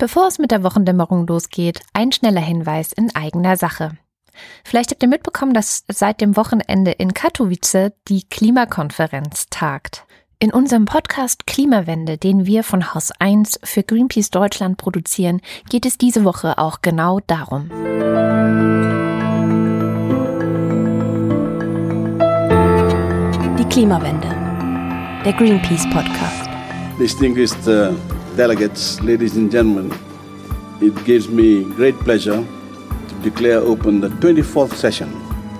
Bevor es mit der Wochendämmerung losgeht, ein schneller Hinweis in eigener Sache. Vielleicht habt ihr mitbekommen, dass seit dem Wochenende in Katowice die Klimakonferenz tagt. In unserem Podcast Klimawende, den wir von Haus 1 für Greenpeace Deutschland produzieren, geht es diese Woche auch genau darum. Die Klimawende. Der Greenpeace Podcast. Distinguished uh, delegates, ladies and gentlemen, it gives me great pleasure to declare open the 24th session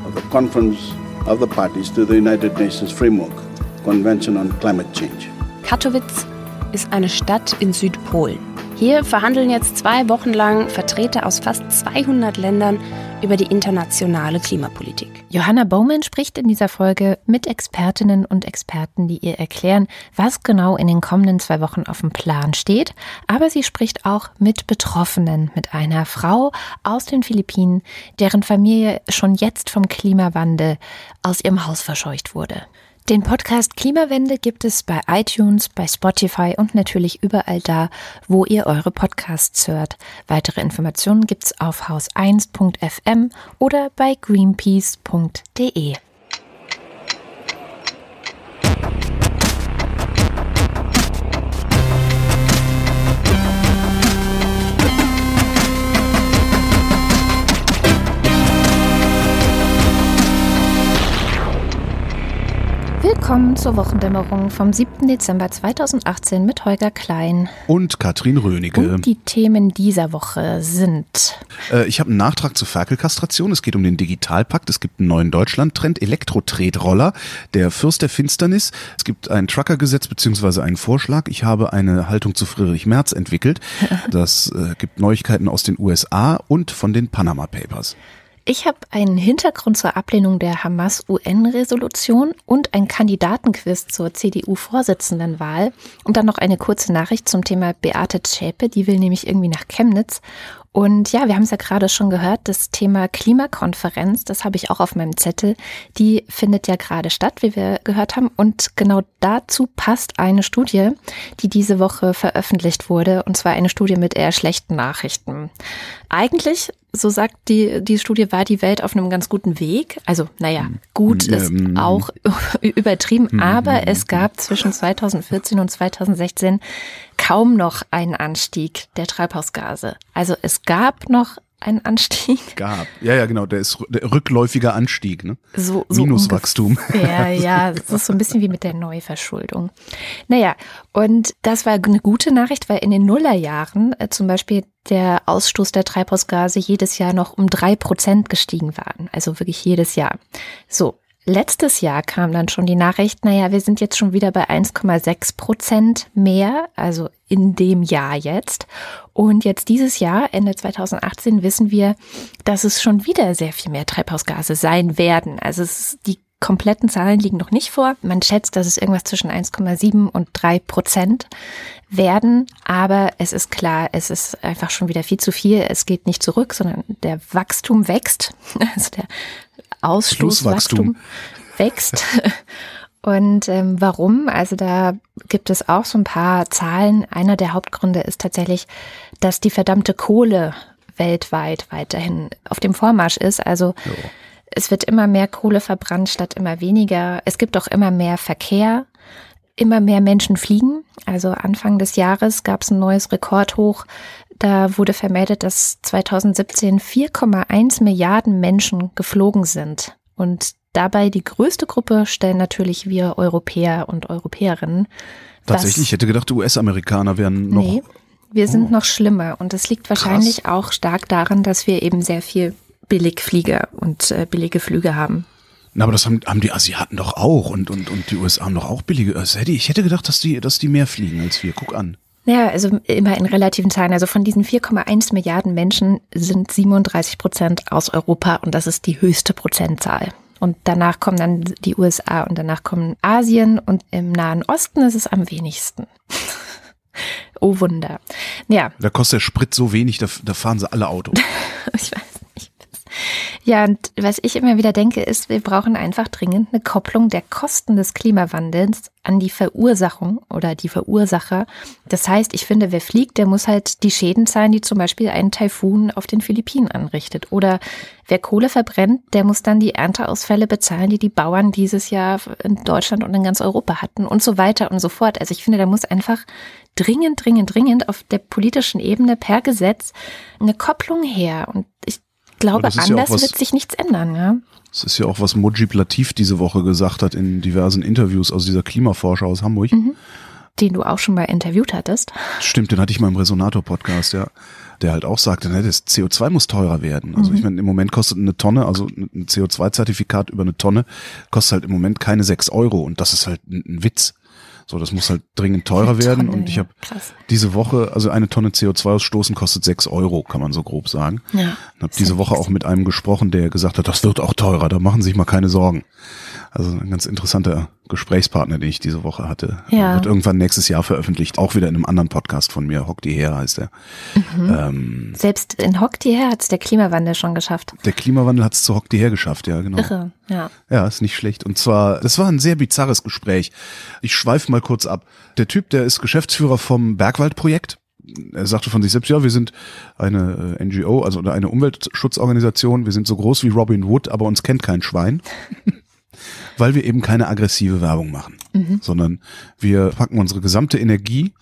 of the Conference of the Parties to the United Nations Framework Convention on Climate Change. Katowice ist eine Stadt in Südpolen. Hier verhandeln jetzt zwei Wochen lang Vertreter aus fast 200 Ländern über die internationale Klimapolitik. Johanna Bowman spricht in dieser Folge mit Expertinnen und Experten, die ihr erklären, was genau in den kommenden zwei Wochen auf dem Plan steht. Aber sie spricht auch mit Betroffenen, mit einer Frau aus den Philippinen, deren Familie schon jetzt vom Klimawandel aus ihrem Haus verscheucht wurde. Den Podcast Klimawende gibt es bei iTunes, bei Spotify und natürlich überall da, wo ihr eure Podcasts hört. Weitere Informationen gibt's auf haus1.fm oder bei greenpeace.de. Willkommen zur Wochendämmerung vom 7. Dezember 2018 mit Holger Klein. Und Katrin Rönecke. Und die Themen dieser Woche sind. Äh, ich habe einen Nachtrag zur Ferkelkastration. Es geht um den Digitalpakt. Es gibt einen neuen Deutschland-Trend, Elektro-Tretroller, der Fürst der Finsternis. Es gibt ein Truckergesetz beziehungsweise einen Vorschlag. Ich habe eine Haltung zu Friedrich Merz entwickelt. Das äh, gibt Neuigkeiten aus den USA und von den Panama Papers. Ich habe einen Hintergrund zur Ablehnung der Hamas-UN-Resolution und ein Kandidatenquiz zur CDU-Vorsitzendenwahl und dann noch eine kurze Nachricht zum Thema Beate Zschäpe, die will nämlich irgendwie nach Chemnitz. Und ja, wir haben es ja gerade schon gehört, das Thema Klimakonferenz, das habe ich auch auf meinem Zettel, die findet ja gerade statt, wie wir gehört haben. Und genau dazu passt eine Studie, die diese Woche veröffentlicht wurde, und zwar eine Studie mit eher schlechten Nachrichten. Eigentlich so sagt die, die Studie, war die Welt auf einem ganz guten Weg. Also, naja, gut ist auch übertrieben, aber es gab zwischen 2014 und 2016 kaum noch einen Anstieg der Treibhausgase. Also es gab noch einen Anstieg. Gab. Ja, ja, genau. Der ist der rückläufiger Anstieg, ne? So, so Minuswachstum. Ja, ja. Das ist so ein bisschen wie mit der Neuverschuldung. Naja, und das war eine gute Nachricht, weil in den Nullerjahren äh, zum Beispiel der Ausstoß der Treibhausgase jedes Jahr noch um drei Prozent gestiegen waren. Also wirklich jedes Jahr. So. Letztes Jahr kam dann schon die Nachricht, naja, wir sind jetzt schon wieder bei 1,6 Prozent mehr, also in dem Jahr jetzt. Und jetzt dieses Jahr, Ende 2018, wissen wir, dass es schon wieder sehr viel mehr Treibhausgase sein werden. Also es die kompletten Zahlen liegen noch nicht vor. Man schätzt, dass es irgendwas zwischen 1,7 und 3 Prozent werden. Aber es ist klar, es ist einfach schon wieder viel zu viel. Es geht nicht zurück, sondern der Wachstum wächst. Also der Ausstoßwachstum wächst. Und ähm, warum? Also da gibt es auch so ein paar Zahlen. Einer der Hauptgründe ist tatsächlich, dass die verdammte Kohle weltweit weiterhin auf dem Vormarsch ist. Also jo. es wird immer mehr Kohle verbrannt statt immer weniger. Es gibt auch immer mehr Verkehr. Immer mehr Menschen fliegen. Also Anfang des Jahres gab es ein neues Rekordhoch. Da wurde vermeldet, dass 2017 4,1 Milliarden Menschen geflogen sind. Und dabei die größte Gruppe stellen natürlich wir Europäer und Europäerinnen. Tatsächlich, ich hätte gedacht, US-Amerikaner wären noch. Nee, wir sind oh. noch schlimmer. Und das liegt wahrscheinlich Krass. auch stark daran, dass wir eben sehr viel Billigflieger und äh, billige Flüge haben. Na, aber das haben, haben die Asiaten doch auch und, und, und die USA haben doch auch billige. Ich hätte gedacht, dass die, dass die mehr fliegen als wir. Guck an. Ja, also immer in relativen Zahlen. Also von diesen 4,1 Milliarden Menschen sind 37 Prozent aus Europa und das ist die höchste Prozentzahl. Und danach kommen dann die USA und danach kommen Asien und im Nahen Osten ist es am wenigsten. oh Wunder. Ja. Da kostet der Sprit so wenig, da, da fahren sie alle Auto. ich weiß nicht. Ja, und was ich immer wieder denke, ist, wir brauchen einfach dringend eine Kopplung der Kosten des Klimawandels an die Verursachung oder die Verursacher. Das heißt, ich finde, wer fliegt, der muss halt die Schäden zahlen, die zum Beispiel ein Taifun auf den Philippinen anrichtet. Oder wer Kohle verbrennt, der muss dann die Ernteausfälle bezahlen, die die Bauern dieses Jahr in Deutschland und in ganz Europa hatten und so weiter und so fort. Also ich finde, da muss einfach dringend, dringend, dringend auf der politischen Ebene per Gesetz eine Kopplung her. Und ich glaube, anders ja was, wird sich nichts ändern. Ja? Das ist ja auch, was Mojib Latif diese Woche gesagt hat in diversen Interviews aus dieser Klimaforscher aus Hamburg. Mhm. Den du auch schon mal interviewt hattest. Stimmt, den hatte ich mal im Resonator-Podcast, ja. Der halt auch sagte, ne, das CO2 muss teurer werden. Also mhm. ich meine, im Moment kostet eine Tonne, also ein CO2-Zertifikat über eine Tonne, kostet halt im Moment keine sechs Euro. Und das ist halt ein, ein Witz. So, das muss halt dringend teurer Tonne, werden. Und ich habe diese Woche, also eine Tonne CO2 ausstoßen kostet sechs Euro, kann man so grob sagen. Ja. Und habe diese Woche auch mit einem gesprochen, der gesagt hat, das wird auch teurer, da machen Sie sich mal keine Sorgen. Also ein ganz interessanter Gesprächspartner, den ich diese Woche hatte. Ja. Wird irgendwann nächstes Jahr veröffentlicht, auch wieder in einem anderen Podcast von mir, Hock die her heißt er. Mhm. Ähm, Selbst in Hock die her hat es der Klimawandel schon geschafft. Der Klimawandel hat es zu Hock die her geschafft, ja genau. Irre, ja. Ja, ist nicht schlecht. Und zwar, das war ein sehr bizarres Gespräch. Ich schweife mal kurz ab. Der Typ, der ist Geschäftsführer vom Bergwaldprojekt er sagte von sich selbst, ja, wir sind eine äh, NGO, also eine Umweltschutzorganisation, wir sind so groß wie Robin Wood, aber uns kennt kein Schwein. Weil wir eben keine aggressive Werbung machen, mhm. sondern wir packen unsere gesamte Energie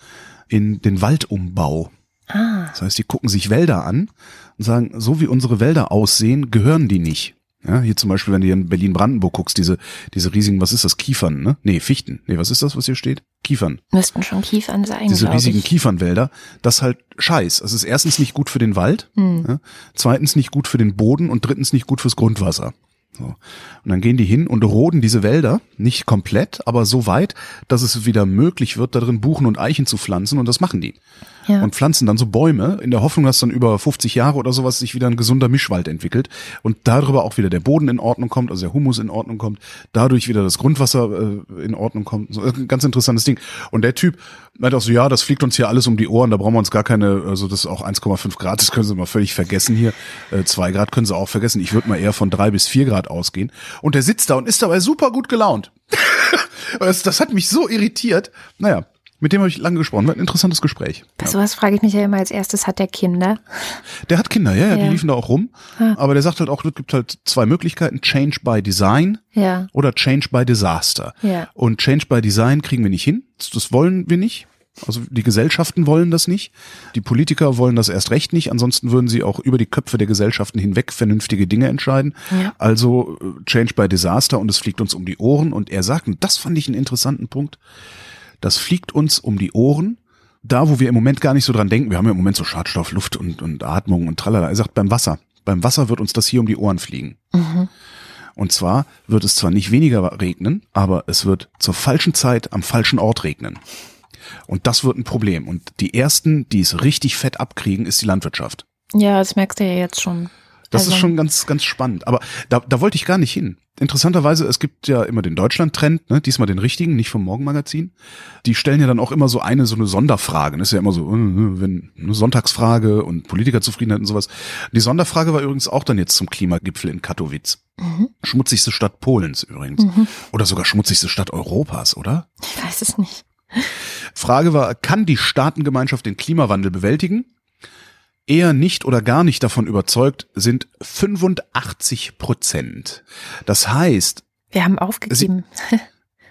in den Waldumbau. Ah. Das heißt, die gucken sich Wälder an und sagen, so wie unsere Wälder aussehen, gehören die nicht. Ja, hier zum Beispiel, wenn du hier in Berlin-Brandenburg guckst, diese, diese riesigen, was ist das, Kiefern, ne? Nee, Fichten. Nee, was ist das, was hier steht? Kiefern. Müssten schon Kiefern sein. Diese riesigen ich. Kiefernwälder, das ist halt scheiß. Es ist erstens nicht gut für den Wald, hm. ja, zweitens nicht gut für den Boden und drittens nicht gut fürs Grundwasser. So. Und dann gehen die hin und roden diese Wälder, nicht komplett, aber so weit, dass es wieder möglich wird, darin Buchen und Eichen zu pflanzen und das machen die ja. und pflanzen dann so Bäume in der Hoffnung, dass dann über 50 Jahre oder sowas sich wieder ein gesunder Mischwald entwickelt und darüber auch wieder der Boden in Ordnung kommt, also der Humus in Ordnung kommt, dadurch wieder das Grundwasser äh, in Ordnung kommt. So, ein ganz interessantes Ding. Und der Typ meint auch so, ja, das fliegt uns hier alles um die Ohren, da brauchen wir uns gar keine, also das ist auch 1,5 Grad, das können Sie mal völlig vergessen hier. Äh, zwei Grad können Sie auch vergessen. Ich würde mal eher von drei bis vier Grad ausgehen. Und der sitzt da und ist dabei super gut gelaunt. das, das hat mich so irritiert. Naja, mit dem habe ich lange gesprochen. War ein interessantes Gespräch. Bei ja. sowas frage ich mich ja immer als erstes, hat der Kinder? Der hat Kinder, ja, ja, die liefen da auch rum. Ah. Aber der sagt halt auch, es gibt halt zwei Möglichkeiten, Change by Design ja. oder Change by Disaster. Ja. Und Change by Design kriegen wir nicht hin. Das wollen wir nicht. Also die Gesellschaften wollen das nicht. Die Politiker wollen das erst recht nicht. Ansonsten würden sie auch über die Köpfe der Gesellschaften hinweg vernünftige Dinge entscheiden. Ja. Also äh, Change by Disaster und es fliegt uns um die Ohren. Und er sagt, und das fand ich einen interessanten Punkt, das fliegt uns um die Ohren. Da, wo wir im Moment gar nicht so dran denken, wir haben ja im Moment so Schadstoff, Luft und, und Atmung und tralala. Er sagt beim Wasser. Beim Wasser wird uns das hier um die Ohren fliegen. Mhm. Und zwar wird es zwar nicht weniger regnen, aber es wird zur falschen Zeit am falschen Ort regnen. Und das wird ein Problem. Und die ersten, die es richtig fett abkriegen, ist die Landwirtschaft. Ja, das merkst du ja jetzt schon. Das also. ist schon ganz, ganz spannend. Aber da, da wollte ich gar nicht hin. Interessanterweise, es gibt ja immer den Deutschland-Trend, ne? diesmal den richtigen, nicht vom Morgenmagazin. Die stellen ja dann auch immer so eine, so eine Sonderfrage. Das ist ja immer so, äh, wenn eine Sonntagsfrage und Politikerzufriedenheit und sowas. Die Sonderfrage war übrigens auch dann jetzt zum Klimagipfel in Katowice. Mhm. Schmutzigste Stadt Polens übrigens. Mhm. Oder sogar schmutzigste Stadt Europas, oder? Ich weiß es nicht. Frage war, kann die Staatengemeinschaft den Klimawandel bewältigen? Eher nicht oder gar nicht davon überzeugt sind 85 Prozent. Das heißt, wir haben aufgegeben. Sie,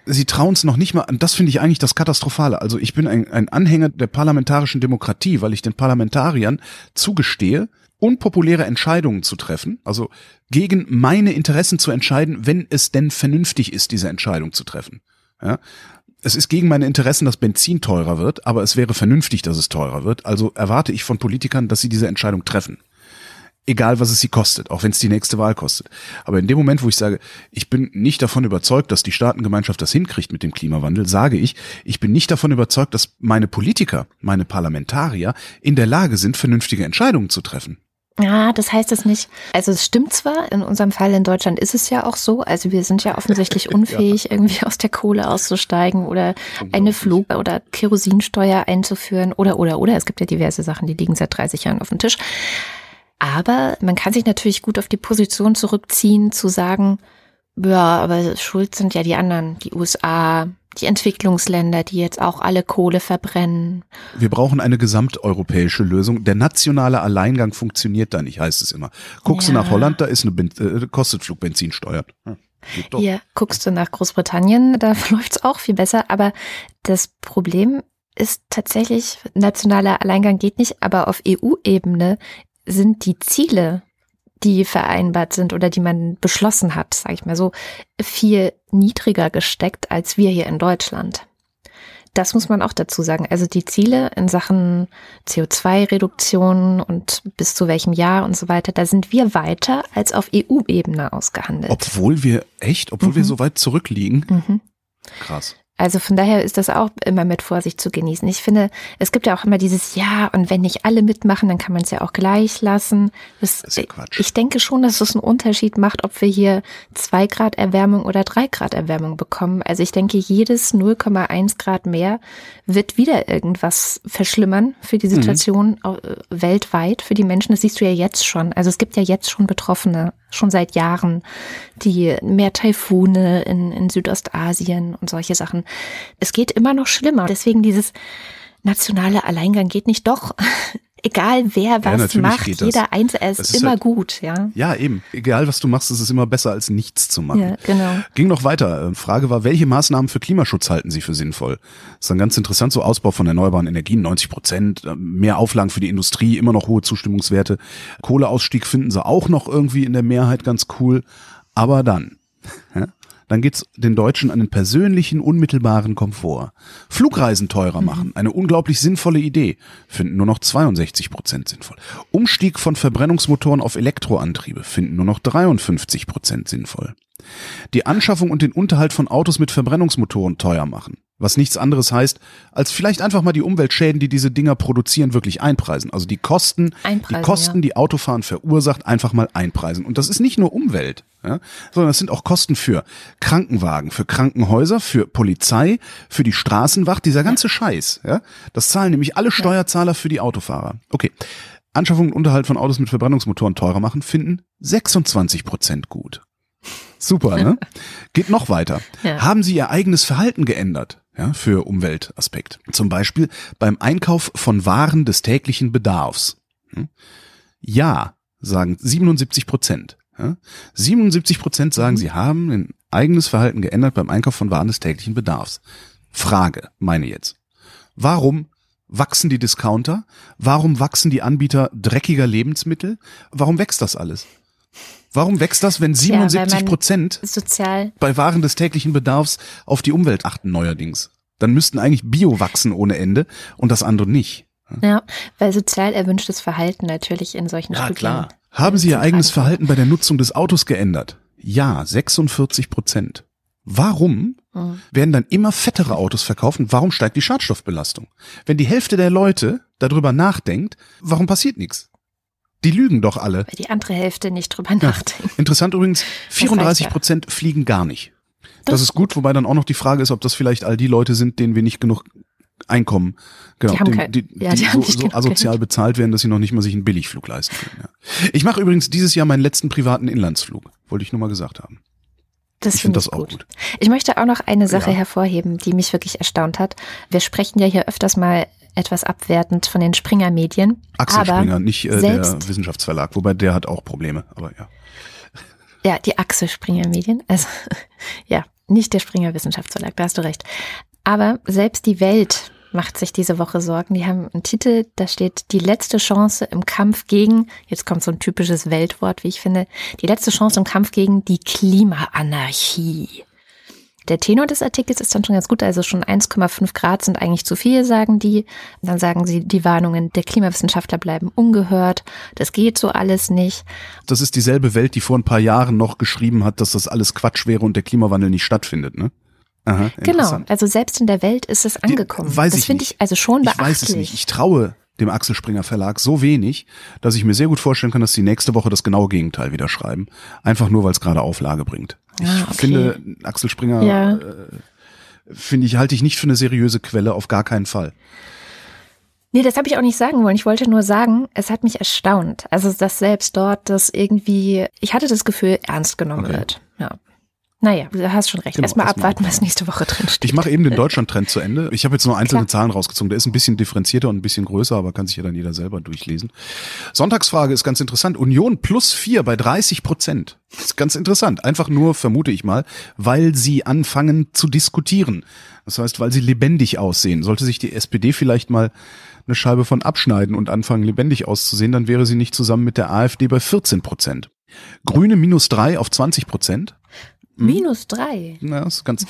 sie trauen es noch nicht mal, das finde ich eigentlich das Katastrophale. Also ich bin ein, ein Anhänger der parlamentarischen Demokratie, weil ich den Parlamentariern zugestehe, unpopuläre Entscheidungen zu treffen, also gegen meine Interessen zu entscheiden, wenn es denn vernünftig ist, diese Entscheidung zu treffen. Ja? Es ist gegen meine Interessen, dass Benzin teurer wird, aber es wäre vernünftig, dass es teurer wird. Also erwarte ich von Politikern, dass sie diese Entscheidung treffen. Egal, was es sie kostet, auch wenn es die nächste Wahl kostet. Aber in dem Moment, wo ich sage, ich bin nicht davon überzeugt, dass die Staatengemeinschaft das hinkriegt mit dem Klimawandel, sage ich, ich bin nicht davon überzeugt, dass meine Politiker, meine Parlamentarier in der Lage sind, vernünftige Entscheidungen zu treffen. Ja, das heißt es nicht. Also es stimmt zwar, in unserem Fall in Deutschland ist es ja auch so. Also wir sind ja offensichtlich unfähig, ja. irgendwie aus der Kohle auszusteigen oder eine Flug- oder Kerosinsteuer einzuführen oder, oder, oder. Es gibt ja diverse Sachen, die liegen seit 30 Jahren auf dem Tisch. Aber man kann sich natürlich gut auf die Position zurückziehen, zu sagen, ja, aber schuld sind ja die anderen, die USA, die Entwicklungsländer, die jetzt auch alle Kohle verbrennen. Wir brauchen eine gesamteuropäische Lösung. Der nationale Alleingang funktioniert da nicht, heißt es immer. Guckst ja. du nach Holland, da ist eine ben äh, kostet Flugbenzin steuert. Ja. Hier guckst du nach Großbritannien, da läuft's auch viel besser. Aber das Problem ist tatsächlich, nationaler Alleingang geht nicht, aber auf EU-Ebene sind die Ziele, die vereinbart sind oder die man beschlossen hat, sage ich mal so, viel niedriger gesteckt als wir hier in Deutschland. Das muss man auch dazu sagen. Also die Ziele in Sachen CO2-Reduktion und bis zu welchem Jahr und so weiter, da sind wir weiter als auf EU-Ebene ausgehandelt. Obwohl wir echt, obwohl mhm. wir so weit zurückliegen. Mhm. Krass. Also von daher ist das auch immer mit Vorsicht zu genießen. Ich finde, es gibt ja auch immer dieses Ja und wenn nicht alle mitmachen, dann kann man es ja auch gleich lassen. Das, das ist ja Quatsch. Ich denke schon, dass es einen Unterschied macht, ob wir hier zwei Grad Erwärmung oder drei Grad Erwärmung bekommen. Also ich denke, jedes 0,1 Grad mehr wird wieder irgendwas verschlimmern für die mhm. Situation mhm. weltweit, für die Menschen. Das siehst du ja jetzt schon. Also es gibt ja jetzt schon Betroffene schon seit Jahren, die mehr Taifune in, in Südostasien und solche Sachen. Es geht immer noch schlimmer. Deswegen dieses nationale Alleingang geht nicht doch. Egal wer was ja, macht, jeder Einzelne ist, ist immer halt, gut, ja. Ja, eben. Egal was du machst, ist es immer besser als nichts zu machen. Ja, genau. Ging noch weiter. Frage war, welche Maßnahmen für Klimaschutz halten Sie für sinnvoll? Das ist dann ganz interessant, so Ausbau von erneuerbaren Energien, 90 Prozent, mehr Auflagen für die Industrie, immer noch hohe Zustimmungswerte. Kohleausstieg finden sie auch noch irgendwie in der Mehrheit ganz cool. Aber dann, dann geht's den Deutschen an den persönlichen, unmittelbaren Komfort. Flugreisen teurer mhm. machen, eine unglaublich sinnvolle Idee, finden nur noch 62 Prozent sinnvoll. Umstieg von Verbrennungsmotoren auf Elektroantriebe, finden nur noch 53 Prozent sinnvoll. Die Anschaffung und den Unterhalt von Autos mit Verbrennungsmotoren teuer machen. Was nichts anderes heißt, als vielleicht einfach mal die Umweltschäden, die diese Dinger produzieren, wirklich einpreisen. Also die Kosten, einpreisen, die Kosten, ja. die Autofahren verursacht, einfach mal einpreisen. Und das ist nicht nur Umwelt, ja, sondern das sind auch Kosten für Krankenwagen, für Krankenhäuser, für Polizei, für die Straßenwacht, dieser ganze ja. Scheiß. Ja, das zahlen nämlich alle Steuerzahler für die Autofahrer. Okay. Anschaffung und Unterhalt von Autos mit Verbrennungsmotoren teurer machen, finden 26 Prozent gut. Super, ne? Geht noch weiter. Ja. Haben Sie Ihr eigenes Verhalten geändert? Ja, für Umweltaspekt. Zum Beispiel beim Einkauf von Waren des täglichen Bedarfs. Hm? Ja, sagen 77 Prozent. Ja? 77 Prozent sagen, mhm. sie haben ein eigenes Verhalten geändert beim Einkauf von Waren des täglichen Bedarfs. Frage, meine jetzt. Warum wachsen die Discounter? Warum wachsen die Anbieter dreckiger Lebensmittel? Warum wächst das alles? Warum wächst das, wenn 77 Prozent sozial bei Waren des täglichen Bedarfs auf die Umwelt achten neuerdings? Dann müssten eigentlich Bio wachsen ohne Ende und das andere nicht. Ja, weil sozial erwünschtes Verhalten natürlich in solchen ja, Studien. Klar. Haben Sie Ihr eigenes Verhalten bei der Nutzung des Autos geändert? Ja, 46 Prozent. Warum mhm. werden dann immer fettere Autos verkauft und warum steigt die Schadstoffbelastung? Wenn die Hälfte der Leute darüber nachdenkt, warum passiert nichts? Die lügen doch alle. Weil die andere Hälfte nicht drüber ja. nachdenkt. Interessant übrigens, 34 Prozent fliegen gar nicht. Das, das ist gut, wobei dann auch noch die Frage ist, ob das vielleicht all die Leute sind, denen wir nicht genug Einkommen, genau, die, kein, die, die, ja, die so, so asozial Geld. bezahlt werden, dass sie noch nicht mal sich einen Billigflug leisten können. Ja. Ich mache übrigens dieses Jahr meinen letzten privaten Inlandsflug, wollte ich nur mal gesagt haben. Das ich finde find das auch gut. gut. Ich möchte auch noch eine Sache ja. hervorheben, die mich wirklich erstaunt hat. Wir sprechen ja hier öfters mal etwas abwertend von den Springer-Medien. Axel Springer, nicht äh, der Wissenschaftsverlag, wobei der hat auch Probleme, aber ja. Ja, die Axel Springer Medien, also ja, nicht der Springer Wissenschaftsverlag, da hast du recht. Aber selbst die Welt macht sich diese Woche Sorgen. Die haben einen Titel, da steht die letzte Chance im Kampf gegen, jetzt kommt so ein typisches Weltwort, wie ich finde, die letzte Chance im Kampf gegen die Klimaanarchie. Der Tenor des Artikels ist dann schon ganz gut, also schon 1,5 Grad sind eigentlich zu viel, sagen die. Dann sagen sie, die Warnungen der Klimawissenschaftler bleiben ungehört. Das geht so alles nicht. Das ist dieselbe Welt, die vor ein paar Jahren noch geschrieben hat, dass das alles Quatsch wäre und der Klimawandel nicht stattfindet, ne? Aha, genau, also selbst in der Welt ist es angekommen. Die, weiß das finde ich also schon beachtlich. Ich weiß es nicht. Ich traue dem Axel Springer Verlag so wenig, dass ich mir sehr gut vorstellen kann, dass sie nächste Woche das genaue Gegenteil wieder schreiben. Einfach nur, weil es gerade Auflage bringt. Ich ah, okay. finde, Axel Springer ja. äh, finde ich, halte ich nicht für eine seriöse Quelle, auf gar keinen Fall. Nee, das habe ich auch nicht sagen wollen. Ich wollte nur sagen, es hat mich erstaunt. Also, dass selbst dort das irgendwie, ich hatte das Gefühl, ernst genommen Okay. wird. Ja. Naja, du hast schon recht. Genau, erstmal erstmal abwarten, was nächste Woche drin steht. Ich mache eben den Deutschland-Trend zu Ende. Ich habe jetzt nur einzelne Klar. Zahlen rausgezogen. Der ist ein bisschen differenzierter und ein bisschen größer, aber kann sich ja dann jeder selber durchlesen. Sonntagsfrage ist ganz interessant. Union plus vier bei 30 Prozent. Ist ganz interessant. Einfach nur, vermute ich mal, weil sie anfangen zu diskutieren. Das heißt, weil sie lebendig aussehen. Sollte sich die SPD vielleicht mal eine Scheibe von abschneiden und anfangen lebendig auszusehen, dann wäre sie nicht zusammen mit der AfD bei 14 Prozent. Grüne minus drei auf 20 Prozent. Minus drei. Na, das ist ganz,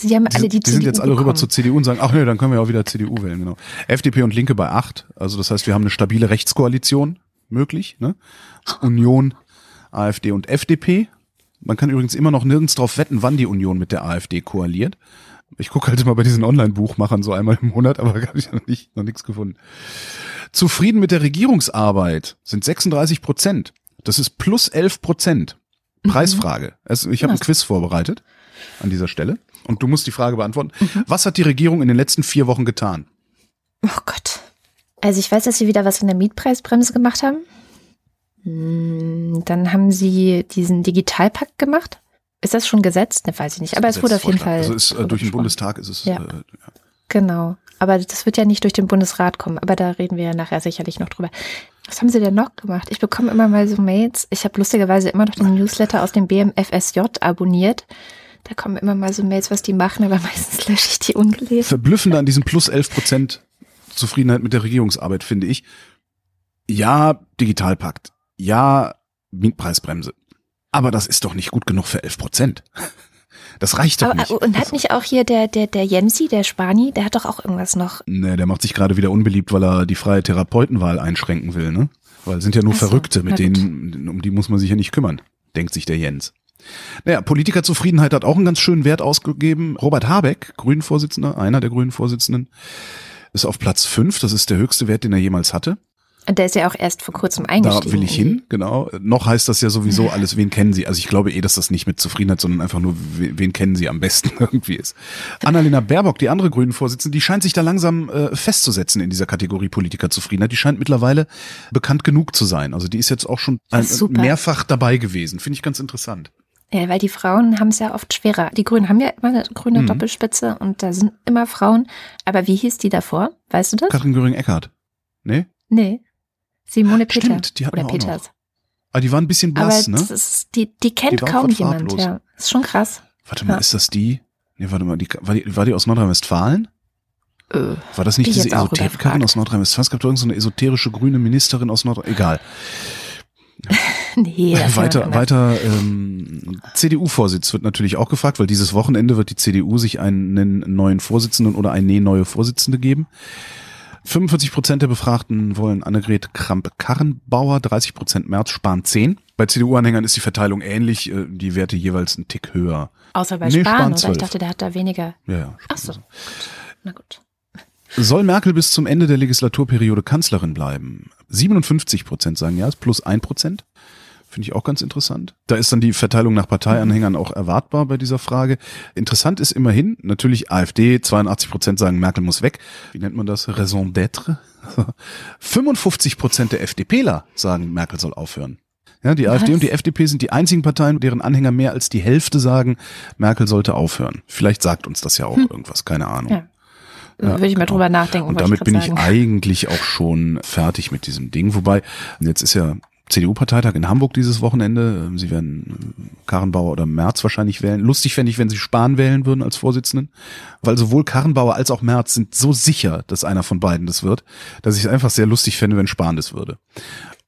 Sie haben die, alle die, die sind CDU jetzt alle rüber bekommen. zur CDU und sagen, ach nee, dann können wir auch wieder CDU wählen, genau. FDP und Linke bei acht. Also das heißt, wir haben eine stabile Rechtskoalition möglich. Ne? Union, AfD und FDP. Man kann übrigens immer noch nirgends drauf wetten, wann die Union mit der AfD koaliert. Ich gucke halt immer bei diesen Online-Buchmachern so einmal im Monat, aber da habe ich noch, nicht, noch nichts gefunden. Zufrieden mit der Regierungsarbeit sind 36 Prozent. Das ist plus 11 Prozent. Preisfrage. Also ich habe ein? Quiz vorbereitet an dieser Stelle und du musst die Frage beantworten. Was hat die Regierung in den letzten vier Wochen getan? Oh Gott. Also ich weiß, dass sie wieder was in der Mietpreisbremse gemacht haben. Hm, Dann haben sie diesen Digitalpakt gemacht. Ist das schon gesetzt? Ne, weiß ich nicht. Aber es wurde auf jeden Fall. Also ist, äh, durch den. Bundestag ist es. Ja. Äh, Genau. Aber das wird ja nicht durch den Bundesrat kommen. Aber da reden wir ja nachher sicherlich noch drüber. Was haben sie denn noch gemacht? Ich bekomme immer mal so Mails. Ich habe lustigerweise immer noch den Newsletter aus dem BMFSJ abonniert. Da kommen immer mal so Mails, was die machen, aber meistens lösche ich die ungelesen. verblüffender an diesem plus 11 Prozent Zufriedenheit mit der Regierungsarbeit, finde ich. Ja, Digitalpakt. Ja, Mietpreisbremse. Aber das ist doch nicht gut genug für 11 Prozent. Das reicht doch Aber, nicht. und hat nicht auch hier der, der, der Jensi, der Spani, der hat doch auch irgendwas noch. Ne, der macht sich gerade wieder unbeliebt, weil er die freie Therapeutenwahl einschränken will, ne? Weil es sind ja nur so, Verrückte, mit denen, um die muss man sich ja nicht kümmern, denkt sich der Jens. Naja, Politikerzufriedenheit hat auch einen ganz schönen Wert ausgegeben. Robert Habeck, Grünen-Vorsitzender, einer der Grünen-Vorsitzenden, ist auf Platz fünf. Das ist der höchste Wert, den er jemals hatte. Der ist ja auch erst vor kurzem Da eingestiegen. will ich hin, genau. Noch heißt das ja sowieso alles, wen kennen Sie? Also ich glaube eh, dass das nicht mit Zufriedenheit, sondern einfach nur, we- wen kennen Sie am besten irgendwie ist. Annalena Baerbock, die andere Grünen-Vorsitzende, die scheint sich da langsam äh, festzusetzen in dieser Kategorie Politikerzufriedenheit. Die scheint mittlerweile bekannt genug zu sein. Also die ist jetzt auch schon Das ein, mehrfach dabei gewesen. Finde ich ganz interessant. Ja, weil die Frauen haben es ja oft schwerer. Die Grünen haben ja immer eine grüne Mhm. Doppelspitze und da sind immer Frauen. Aber wie hieß die davor? Weißt du das? Katrin Göring-Eckardt. Nee? Nee. Simone Peter. Stimmt, die hatten Oder wir auch noch. Peters. Ah, die war ein bisschen Aber blass, ne? das ist, die, die kennt Die kaum jemand. farblos. Ja. Das ist schon krass. Warte mal, Ja. ist das die? Nee, warte mal, die, war, die, war die aus Nordrhein-Westfalen? Äh. War das nicht diese Esoterikerin aus Nordrhein-Westfalen? Es gab doch irgendeine so esoterische grüne Ministerin aus Nordrhein. Egal. Nee, weiter, weiter. Ähm, CDU-Vorsitz wird natürlich auch gefragt, weil dieses Wochenende wird die CDU sich einen neuen Vorsitzenden oder eine neue Vorsitzende geben. 45 Prozent der Befragten wollen Annegret Kramp-Karrenbauer, 30 Prozent Merz, Spahn 10. Bei CDU-Anhängern ist die Verteilung ähnlich, äh, die Werte jeweils einen Tick höher. Außer bei Nee, Spahn, Spahn oder? 12. Ich dachte, der hat da weniger. Ja, ja. Ach so. Na gut. Soll Merkel bis zum Ende der Legislaturperiode Kanzlerin bleiben? 57 Prozent sagen ja, ist plus ein Prozent. Finde ich auch ganz interessant. Da ist dann die Verteilung nach Parteianhängern auch erwartbar bei dieser Frage. Interessant ist immerhin, natürlich AfD, 82 Prozent sagen, Merkel muss weg. Wie nennt man das? Raison d'être. 55 Prozent der FDPler sagen, Merkel soll aufhören. Ja, die AfD Was? und die FDP sind die einzigen Parteien, deren Anhänger mehr als die Hälfte sagen, Merkel sollte aufhören. Vielleicht sagt uns das ja auch irgendwas, keine Ahnung. Ja. Würde ich mal genau. drüber nachdenken. Und damit ich bin grad ich sagen. eigentlich auch schon fertig mit diesem Ding. Wobei, jetzt ist ja CDU-Parteitag in Hamburg dieses Wochenende. Sie werden äh, Karrenbauer oder Merz wahrscheinlich wählen. Lustig fände ich, wenn sie Spahn wählen würden als Vorsitzenden. Weil sowohl Karrenbauer als auch Merz sind so sicher, dass einer von beiden das wird, dass ich es einfach sehr lustig fände, wenn Spahn das würde.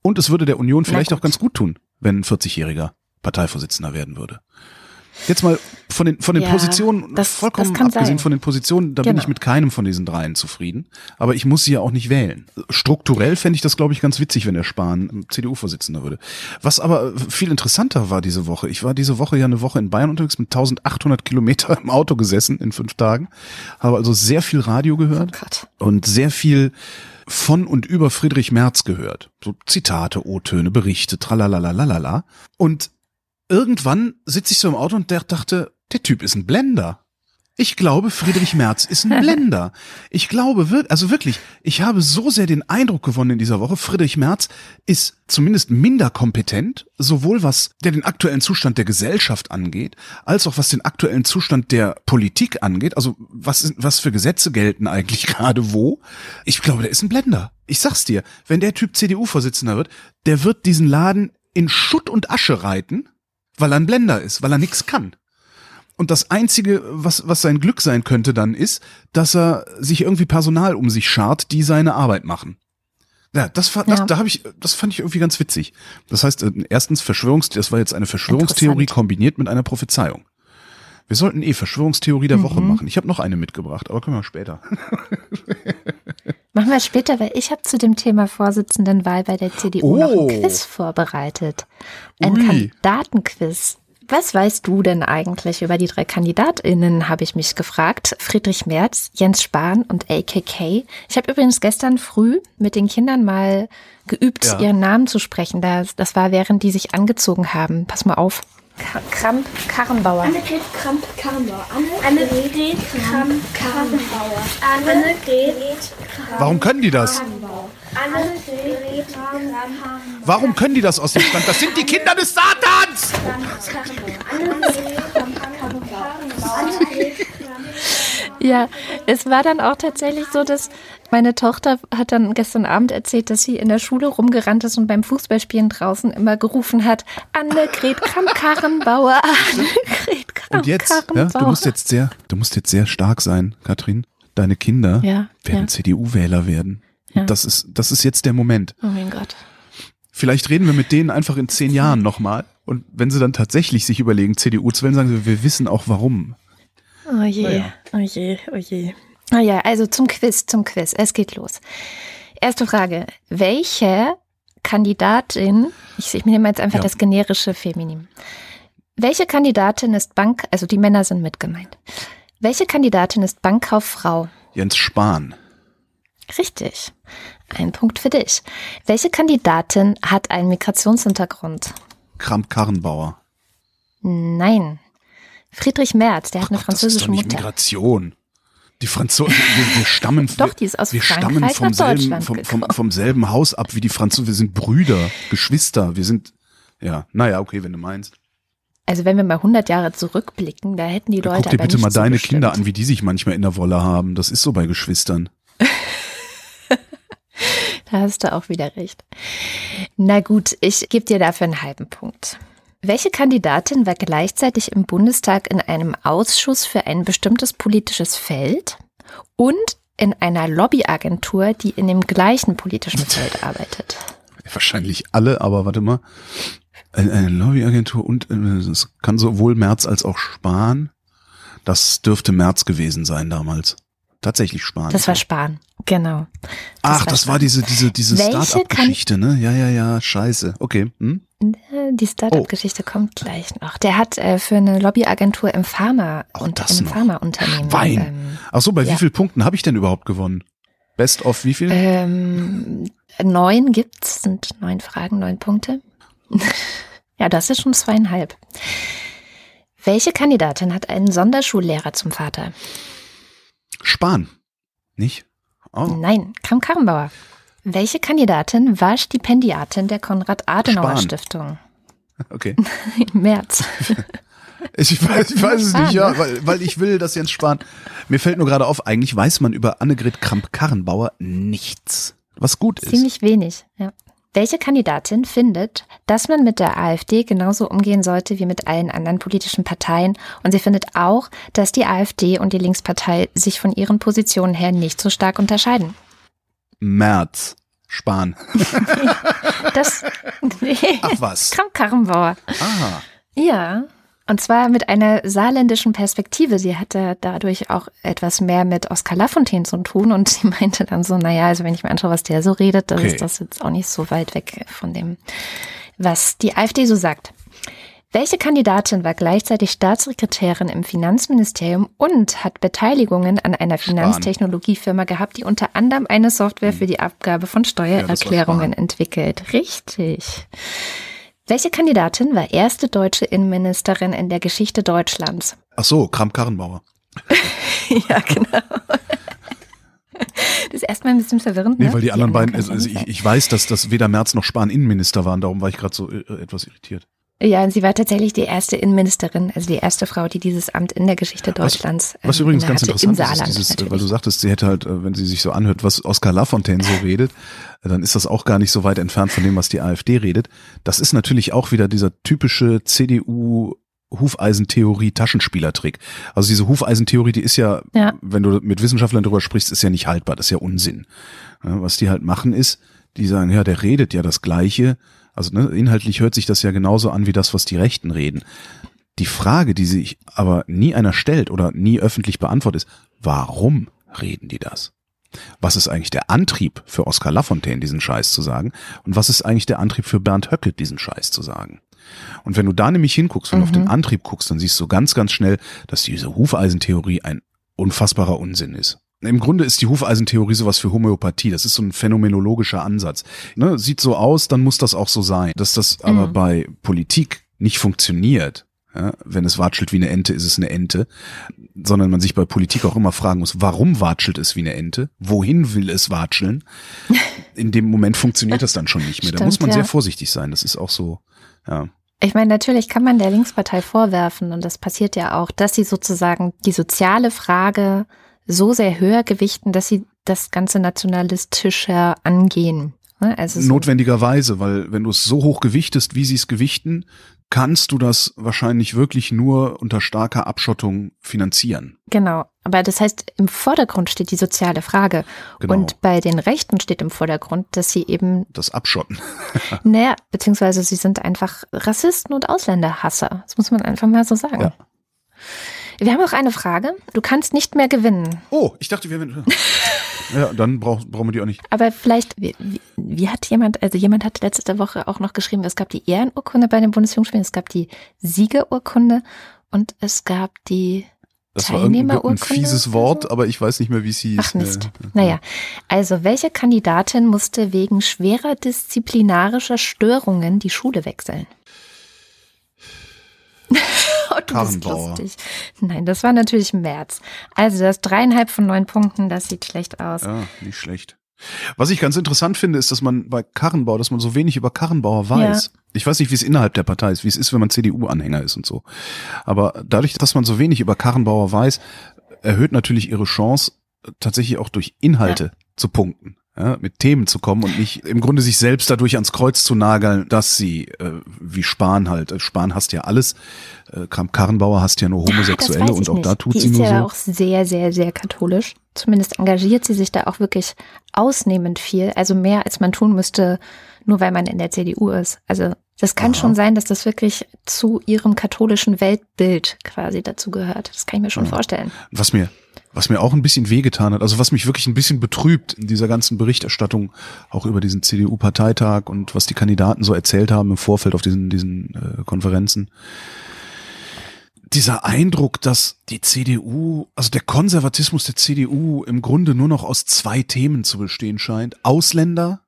Und es würde der Union vielleicht auch ganz gut tun, wenn ein 40-jähriger Parteivorsitzender werden würde. Jetzt mal von den, von den Ja, Positionen, das- vollkommen das abgesehen sein. von den Positionen, da bin Genau. ich mit keinem von diesen dreien zufrieden. Aber ich muss sie ja auch nicht wählen. Strukturell fände ich das, glaube ich, ganz witzig, wenn der Spahn CDU-Vorsitzender würde. Was aber viel interessanter war diese Woche. Ich war diese Woche ja eine Woche in Bayern unterwegs mit 1800 Kilometer im Auto gesessen in fünf Tagen. Habe also sehr viel Radio gehört Oh und sehr viel von und über Friedrich Merz gehört. So Zitate, O-Töne, Berichte, tralalalalala. Und irgendwann sitze ich so im Auto und der dachte, der Typ ist ein Blender. Ich glaube, Friedrich Merz ist ein Blender. Ich glaube also wirklich, ich habe so sehr den Eindruck gewonnen in dieser Woche, Friedrich Merz ist zumindest minder kompetent, sowohl was der den aktuellen Zustand der Gesellschaft angeht, als auch was den aktuellen Zustand der Politik angeht. Also was, was für Gesetze gelten eigentlich gerade wo. Ich glaube, der ist ein Blender. Ich sag's dir, wenn der Typ CDU-Vorsitzender wird, der wird diesen Laden in Schutt und Asche reiten, weil er ein Blender ist, weil er nichts kann. Und das Einzige, was, was sein Glück sein könnte dann, ist, dass er sich irgendwie Personal um sich schart, die seine Arbeit machen. Ja, das, war, das, ja. da habe ich, das fand ich irgendwie ganz witzig. Das heißt, äh, erstens Verschwörungs, das war jetzt eine Verschwörungstheorie kombiniert mit einer Prophezeiung. Wir sollten eh Verschwörungstheorie der mhm. Woche machen. Ich habe noch eine mitgebracht, aber können wir später. Machen wir später, weil ich habe zu dem Thema Vorsitzendenwahl bei der CDU oh. noch ein. Quiz vorbereitet. Ein Ui. Kandidatenquiz. Was weißt du denn eigentlich über die drei KandidatInnen, habe ich mich gefragt. Friedrich Merz, Jens Spahn und AKK. Ich habe übrigens gestern früh mit den Kindern mal geübt, ja. ihren Namen zu sprechen. Das, das war, während die sich angezogen haben. Pass mal auf. Kramp Karrenbauer. Annegret Kramp Karrenbauer. Annegret Kramp Karrenbauer. Annegret Warum können die das? Warum können die das aus dem Stand? Das sind die Kinder des Satans! Ja, es war dann auch tatsächlich so, dass meine Tochter hat dann gestern Abend erzählt, dass sie in der Schule rumgerannt ist und beim Fußballspielen draußen immer gerufen hat, Annegret Kramp-Karrenbauer, Annegret Kramp-Karrenbauer. Und jetzt, ja, du musst jetzt sehr, du musst jetzt sehr stark sein, Katrin. Deine Kinder ja, werden ja. CDU-Wähler werden. Das ist, das ist jetzt der Moment. Oh mein Gott. Vielleicht reden wir mit denen einfach in zehn Jahren nochmal. Und wenn sie dann tatsächlich sich überlegen, CDU zu wählen, sagen sie, wir wissen auch warum. Oh je, naja. oh je, oh je. Ah ja, also zum Quiz, zum Quiz. Es geht los. Erste Frage. Welche Kandidatin, ich, ich nehme jetzt einfach ja. das generische Feminim. Welche Kandidatin ist Bank, also die Männer sind mit gemeint. Welche Kandidatin ist Bankkauffrau? Jens Spahn. Richtig. Ein Punkt für dich. Welche Kandidatin hat einen Migrationshintergrund? Kramp-Karrenbauer. Nein. Friedrich Merz, der hat eine Gott, französische das ist doch nicht Mutter. Migration. Die Franzosen, wir, wir, stammen, Doch, die ist aus wir stammen vom selben, vom, vom, vom, selben Haus ab wie die Franzosen. Wir sind Brüder, Geschwister. Wir sind, ja, naja, okay, wenn du meinst. Also wenn wir mal 100 Jahre zurückblicken, da hätten die Leute Guck dir bitte mal deine bestimmt. Kinder an, wie die sich manchmal in der Wolle haben. Das ist so bei Geschwistern. da hast du auch wieder recht. Na gut, ich gebe dir dafür einen halben Punkt. Welche Kandidatin war gleichzeitig im Bundestag in einem Ausschuss für ein bestimmtes politisches Feld und in einer Lobbyagentur, die in dem gleichen politischen Feld arbeitet? Wahrscheinlich alle, aber warte mal. Eine Lobbyagentur und äh, es kann sowohl Merz als auch Spahn. Das dürfte Merz gewesen sein damals. Tatsächlich Spahn. Das war Spahn, genau. Das Ach, war das war diese, diese, diese Start-up-Geschichte, ne? Ja, ja, ja, scheiße. Okay. Hm? Die Startup-Geschichte oh. kommt gleich noch. Der hat äh, für eine Lobbyagentur im Pharma Ach, und im Pharmaunternehmen. Wein. Ähm, Ach so, bei ja. wie vielen Punkten habe ich denn überhaupt gewonnen? Best of wie viel? Ähm, neun gibt's, sind neun Fragen, neun Punkte. ja, das ist schon zweieinhalb. Welche Kandidatin hat einen Sonderschullehrer zum Vater? Spahn. Nicht? Oh. Nein, Kram Karrenbauer. Welche Kandidatin war Stipendiatin der Konrad-Adenauer-Stiftung? Okay. Im März. Ich weiß, ich weiß es nicht, ja, weil, weil ich will, dass Jens Spahn. Mir fällt nur gerade auf, eigentlich weiß man über Annegret Kramp-Karrenbauer nichts. Was gut ist. Ziemlich wenig, ja. Welche Kandidatin findet, dass man mit der AfD genauso umgehen sollte wie mit allen anderen politischen Parteien? Und sie findet auch, dass die AfD und die Linkspartei sich von ihren Positionen her nicht so stark unterscheiden. März. Spahn. das. Nee. Ach was. Kramp Karrenbauer. Ah. Ja. Und zwar mit einer saarländischen Perspektive. Sie hatte dadurch auch etwas mehr mit Oskar Lafontaine zu tun und sie meinte dann so, naja, also wenn ich mir anschaue, was der so redet, dann okay. ist das jetzt auch nicht so weit weg von dem, was die AfD so sagt. Welche Kandidatin war gleichzeitig Staatssekretärin im Finanzministerium und hat Beteiligungen an einer Finanztechnologiefirma gehabt, die unter anderem eine Software für die Abgabe von Steuererklärungen ja, entwickelt? Richtig. Welche Kandidatin war erste deutsche Innenministerin in der Geschichte Deutschlands? Ach so, Kram-Karrenbauer. ja, genau. Das ist erstmal ein bisschen verwirrend. Nee, ne? weil die, anderen beiden, können also, ich, ich weiß, dass, dass weder Merz noch Spahn Innenminister waren, darum war ich gerade so äh, etwas irritiert. Ja, und sie war tatsächlich die erste Innenministerin, also die erste Frau, die dieses Amt in der Geschichte Deutschlands Was ähm, übrigens ganz interessant im ist, dieses, natürlich. weil du sagtest, sie hätte halt, äh, wenn sie sich so anhört, was Oskar Lafontaine so redet, äh, dann ist das auch gar nicht so weit entfernt von dem, was die AfD redet. Das ist natürlich auch wieder dieser typische CDU Hufeisentheorie Taschenspielertrick. Also diese Hufeisentheorie, die ist ja, Ja. wenn du mit Wissenschaftlern drüber sprichst, ist ja nicht haltbar, das ist ja Unsinn. Was die halt machen ist, die sagen, ja, der redet ja das Gleiche. Also ne, inhaltlich hört sich das ja genauso an wie das, was die Rechten reden. Die Frage, die sich aber nie einer stellt oder nie öffentlich beantwortet ist, warum reden die das? Was ist eigentlich der Antrieb für Oskar Lafontaine, diesen Scheiß zu sagen? Und was ist eigentlich der Antrieb für Bernd Höcke, diesen Scheiß zu sagen? Und wenn du da nämlich hinguckst und auf den Antrieb guckst, dann siehst du ganz, ganz schnell, dass diese Hufeisentheorie ein unfassbarer Unsinn ist. Im Grunde ist die Hufeisentheorie sowas für Homöopathie. Das ist so ein phänomenologischer Ansatz. Ne, sieht so aus, dann muss das auch so sein. Dass das aber bei Politik nicht funktioniert, ja, wenn es watschelt wie eine Ente, ist es eine Ente, sondern man sich bei Politik auch immer fragen muss, warum watschelt es wie eine Ente? Wohin will es watscheln? In dem Moment funktioniert das dann schon nicht mehr. Da Stimmt, muss man ja. sehr vorsichtig sein. Das ist auch so, ja. Ich meine, natürlich kann man der Linkspartei vorwerfen, und das passiert ja auch, dass sie sozusagen die soziale Frage so sehr höher gewichten, dass sie das Ganze nationalistischer angehen. Ne? Also so, Notwendigerweise, weil wenn du es so hoch gewichtest, wie sie es gewichten, kannst du das wahrscheinlich wirklich nur unter starker Abschottung finanzieren. genau. Aber das heißt, im Vordergrund steht die soziale Frage. Genau. Und bei den Rechten steht im Vordergrund, dass sie eben, Das Abschotten. naja, beziehungsweise sie sind einfach Rassisten und Ausländerhasser. Das muss man einfach mal so sagen. Ja. Wir haben auch eine Frage. Du kannst nicht mehr gewinnen. Oh, ich dachte, wir wären. ja, dann brauch, brauchen wir die auch nicht. Aber vielleicht, wie, wie, hat jemand, also jemand hat letzte Woche auch noch geschrieben, es gab die Ehrenurkunde bei den Bundesjugendspielen, es gab die Siegerurkunde und es gab die Das war ein fieses Wort, aber ich weiß nicht mehr, wie es hieß. Ach Mist. Naja, also welche Kandidatin musste wegen schwerer disziplinarischer Störungen die Schule wechseln? du bist lustig. Nein, das war natürlich März. Also das dreieinhalb von neun Punkten, das sieht schlecht aus. Ja, nicht schlecht. Was ich ganz interessant finde, ist, dass man bei Karrenbauer, dass man so wenig über Karrenbauer weiß. Ich weiß nicht, wie es innerhalb der Partei ist, wie es ist, wenn man CDU-Anhänger ist und so. Aber dadurch, dass man so wenig über Karrenbauer weiß, erhöht natürlich ihre Chance, tatsächlich auch durch Inhalte zu punkten. Ja, mit Themen zu kommen und nicht im Grunde sich selbst dadurch ans Kreuz zu nageln, dass sie, äh, wie Spahn halt, äh, Spahn hasst ja alles, äh, Kram Karrenbauer hasst ja nur Homosexuelle Ah, ich und auch nicht. da tut die sie ist nur ja so. auch sehr, sehr, sehr katholisch. Zumindest engagiert sie sich da auch wirklich ausnehmend viel. Also mehr, als man tun müsste, nur weil man in der CDU ist. Also das kann Aha. schon sein, dass das wirklich zu ihrem katholischen Weltbild quasi dazu gehört. Das kann ich mir schon Ja. vorstellen. Was mir, was mir auch ein bisschen wehgetan hat, also was mich wirklich ein bisschen betrübt in dieser ganzen Berichterstattung, auch über diesen CDU-Parteitag und was die Kandidaten so erzählt haben im Vorfeld auf diesen, diesen äh, Konferenzen. Dieser Eindruck, dass die CDU, also der Konservatismus der CDU im Grunde nur noch aus zwei Themen zu bestehen scheint. Ausländer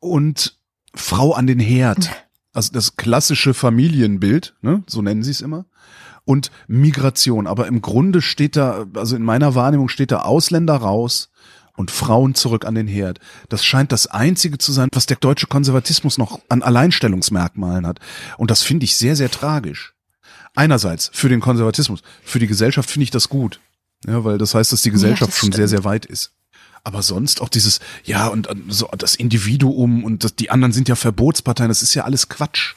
und Frau an den Herd. Also das klassische Familienbild, ne? so nennen sie es immer und Migration. Aber im Grunde steht da, also in meiner Wahrnehmung steht da Ausländer raus und Frauen zurück an den Herd. Das scheint das Einzige zu sein, was der deutsche Konservatismus noch an Alleinstellungsmerkmalen hat. Und das finde ich sehr, sehr tragisch. Einerseits für den Konservatismus, für die Gesellschaft finde ich das gut. Ja, weil das heißt, dass die Gesellschaft das schon sehr, sehr weit ist. Aber sonst auch dieses, ja, und so das Individuum und das, die anderen sind ja Verbotsparteien, das ist ja alles Quatsch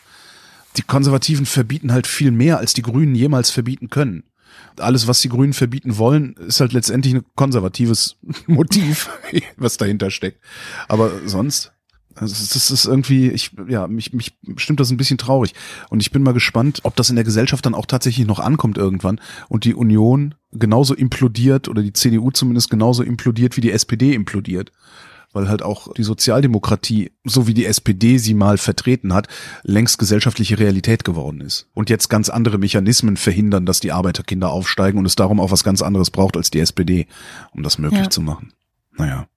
die Konservativen verbieten halt viel mehr, als die Grünen jemals verbieten können. Alles, was die Grünen verbieten wollen, ist halt letztendlich ein konservatives Motiv, was dahinter steckt. Aber sonst, also es ist irgendwie, ich, ja, mich, mich stimmt das ein bisschen traurig. Und ich bin mal gespannt, ob das in der Gesellschaft dann auch tatsächlich noch ankommt irgendwann und die Union genauso implodiert oder die CDU zumindest genauso implodiert, wie die SPD implodiert weil halt auch die Sozialdemokratie, so wie die SPD sie mal vertreten hat, längst gesellschaftliche Realität geworden ist. Und jetzt ganz andere Mechanismen verhindern, dass die Arbeiterkinder aufsteigen und es darum auch was ganz anderes braucht als die SPD, um das möglich Ja. zu machen. Naja.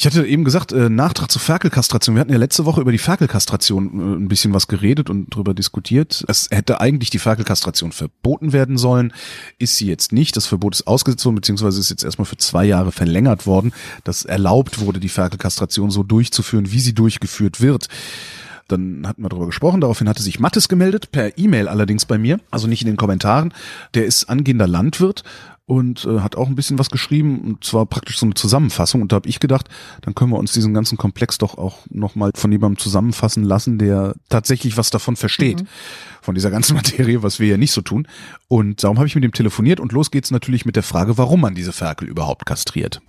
Ich hatte eben gesagt, äh, Nachtrag zur Ferkelkastration. Wir hatten ja letzte Woche über die Ferkelkastration äh, ein bisschen was geredet und darüber diskutiert. Es hätte eigentlich die Ferkelkastration verboten werden sollen. Ist sie jetzt nicht. Das Verbot ist ausgesetzt worden, beziehungsweise ist jetzt erstmal für zwei Jahre verlängert worden, dass erlaubt wurde, die Ferkelkastration so durchzuführen, wie sie durchgeführt wird. Dann hatten wir darüber gesprochen. Daraufhin hatte sich Mattes gemeldet, per E-Mail allerdings bei mir, also nicht in den Kommentaren. Der ist angehender Landwirt und äh, hat auch ein bisschen was geschrieben und zwar praktisch so eine Zusammenfassung und da habe ich gedacht, dann können wir uns diesen ganzen Komplex doch auch nochmal von jemandem zusammenfassen lassen, der tatsächlich was davon versteht, mhm. von dieser ganzen Materie, was wir ja nicht so tun und darum habe ich mit ihm telefoniert und los geht's natürlich mit der Frage, warum man diese Ferkel überhaupt kastriert.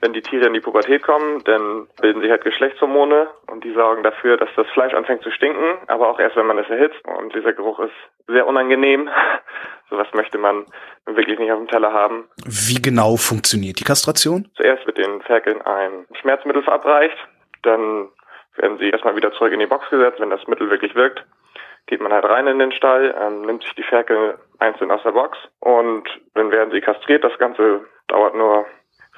Wenn die Tiere in die Pubertät kommen, dann bilden sie halt Geschlechtshormone und die sorgen dafür, dass das Fleisch anfängt zu stinken, aber auch erst, wenn man es erhitzt. Und dieser Geruch ist sehr unangenehm. Sowas möchte man wirklich nicht auf dem Teller haben. Wie genau funktioniert die Kastration? Zuerst wird den Ferkeln ein Schmerzmittel verabreicht, dann werden sie erstmal wieder zurück in die Box gesetzt, wenn das Mittel wirklich wirkt geht man halt rein in den Stall, ähm, nimmt sich die Ferkel einzeln aus der Box und dann werden sie kastriert. Das Ganze dauert nur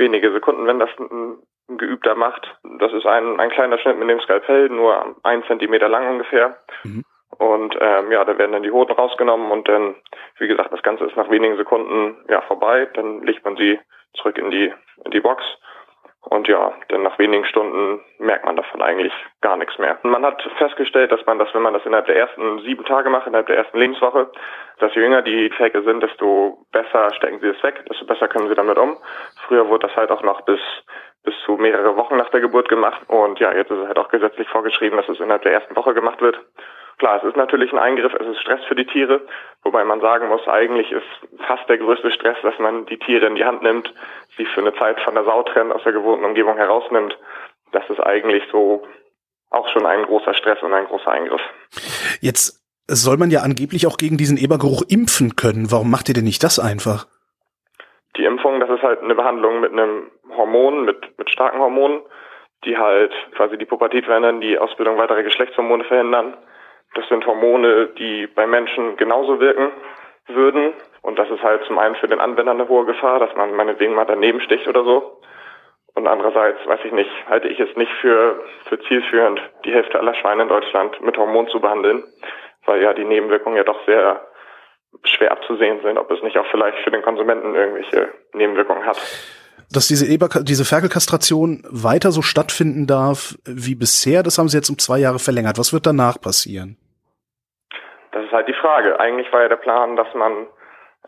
wenige Sekunden, wenn das ein, ein Geübter macht. Das ist ein, ein kleiner Schnitt mit dem Skalpell, nur ein Zentimeter lang ungefähr. Mhm. Und ähm, ja, da werden dann die Hoden rausgenommen und dann, wie gesagt, das Ganze ist nach wenigen Sekunden ja vorbei. Dann legt man sie zurück in die in die Box und ja, dann nach wenigen Stunden merkt man davon eigentlich gar nichts mehr. Man hat festgestellt, dass man das, wenn man das innerhalb der ersten sieben Tage macht, innerhalb der ersten Lebenswoche, dass je jünger die Ferkel sind, desto besser stecken sie es weg, desto besser können sie damit um. Früher wurde das halt auch noch bis bis zu mehrere Wochen nach der Geburt gemacht und ja, jetzt ist es halt auch gesetzlich vorgeschrieben, dass es innerhalb der ersten Woche gemacht wird. Klar, es ist natürlich ein Eingriff, es ist Stress für die Tiere, wobei man sagen muss, eigentlich ist fast der größte Stress, dass man die Tiere in die Hand nimmt, sie für eine Zeit von der Sau trennt, aus der gewohnten Umgebung herausnimmt. Das ist eigentlich so auch schon ein großer Stress und ein großer Eingriff. Jetzt soll man ja angeblich auch gegen diesen Ebergeruch impfen können. Warum macht ihr denn nicht das einfach? Die Impfung, das ist halt eine Behandlung mit einem Hormon, mit, mit starken Hormonen, die halt quasi die Pubertät verändern, die Ausbildung weiterer Geschlechtshormone verhindern. Das sind Hormone, die bei Menschen genauso wirken würden. Und das ist halt zum einen für den Anwender eine hohe Gefahr, dass man meinetwegen mal daneben sticht oder so. Und andererseits, weiß ich nicht, halte ich es nicht für, für zielführend, die Hälfte aller Schweine in Deutschland mit Hormon zu behandeln, weil ja die Nebenwirkungen ja doch sehr schwer abzusehen sind, ob es nicht auch vielleicht für den Konsumenten irgendwelche Nebenwirkungen hat dass diese Eber, diese Ferkelkastration weiter so stattfinden darf wie bisher. Das haben sie jetzt um zwei Jahre verlängert. Was wird danach passieren? Das ist halt die Frage. Eigentlich war ja der Plan, dass man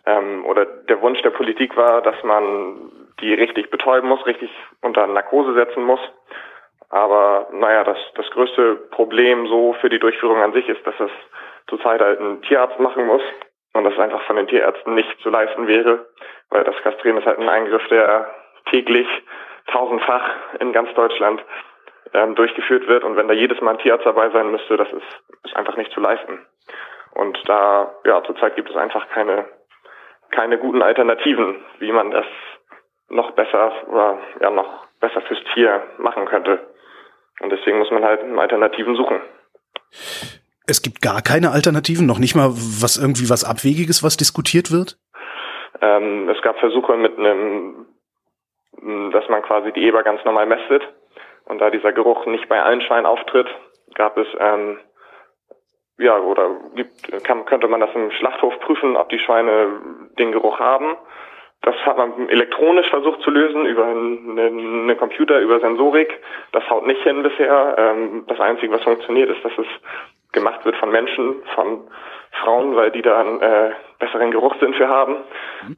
ähm, oder der Wunsch der Politik war, dass man die richtig betäuben muss, richtig unter Narkose setzen muss. Aber naja, das, das größte Problem so für die Durchführung an sich ist, dass es zurzeit halt ein Tierarzt machen muss und das einfach von den Tierärzten nicht zu leisten wäre, weil das Kastrieren ist halt ein Eingriff, der täglich tausendfach in ganz Deutschland ähm, durchgeführt wird. Und wenn da jedes Mal ein Tierarzt dabei sein müsste, das ist, ist einfach nicht zu leisten. Und da, ja, zurzeit gibt es einfach keine, keine guten Alternativen, wie man das noch besser oder ja noch besser fürs Tier machen könnte. Und deswegen muss man halt Alternativen suchen. Es gibt gar keine Alternativen, noch nicht mal was irgendwie was Abwegiges, was diskutiert wird? Ähm, es gab Versuche mit einem dass man quasi die Eber ganz normal mästet. Und da dieser Geruch nicht bei allen Schweinen auftritt, gab es ähm, ja oder gibt, kann, könnte man das im Schlachthof prüfen, ob die Schweine den Geruch haben. Das hat man elektronisch versucht zu lösen über einen, einen Computer, über Sensorik. Das haut nicht hin bisher. Ähm, das Einzige, was funktioniert, ist, dass es gemacht wird von Menschen, von Frauen, weil die da einen äh, besseren Geruchssinn für haben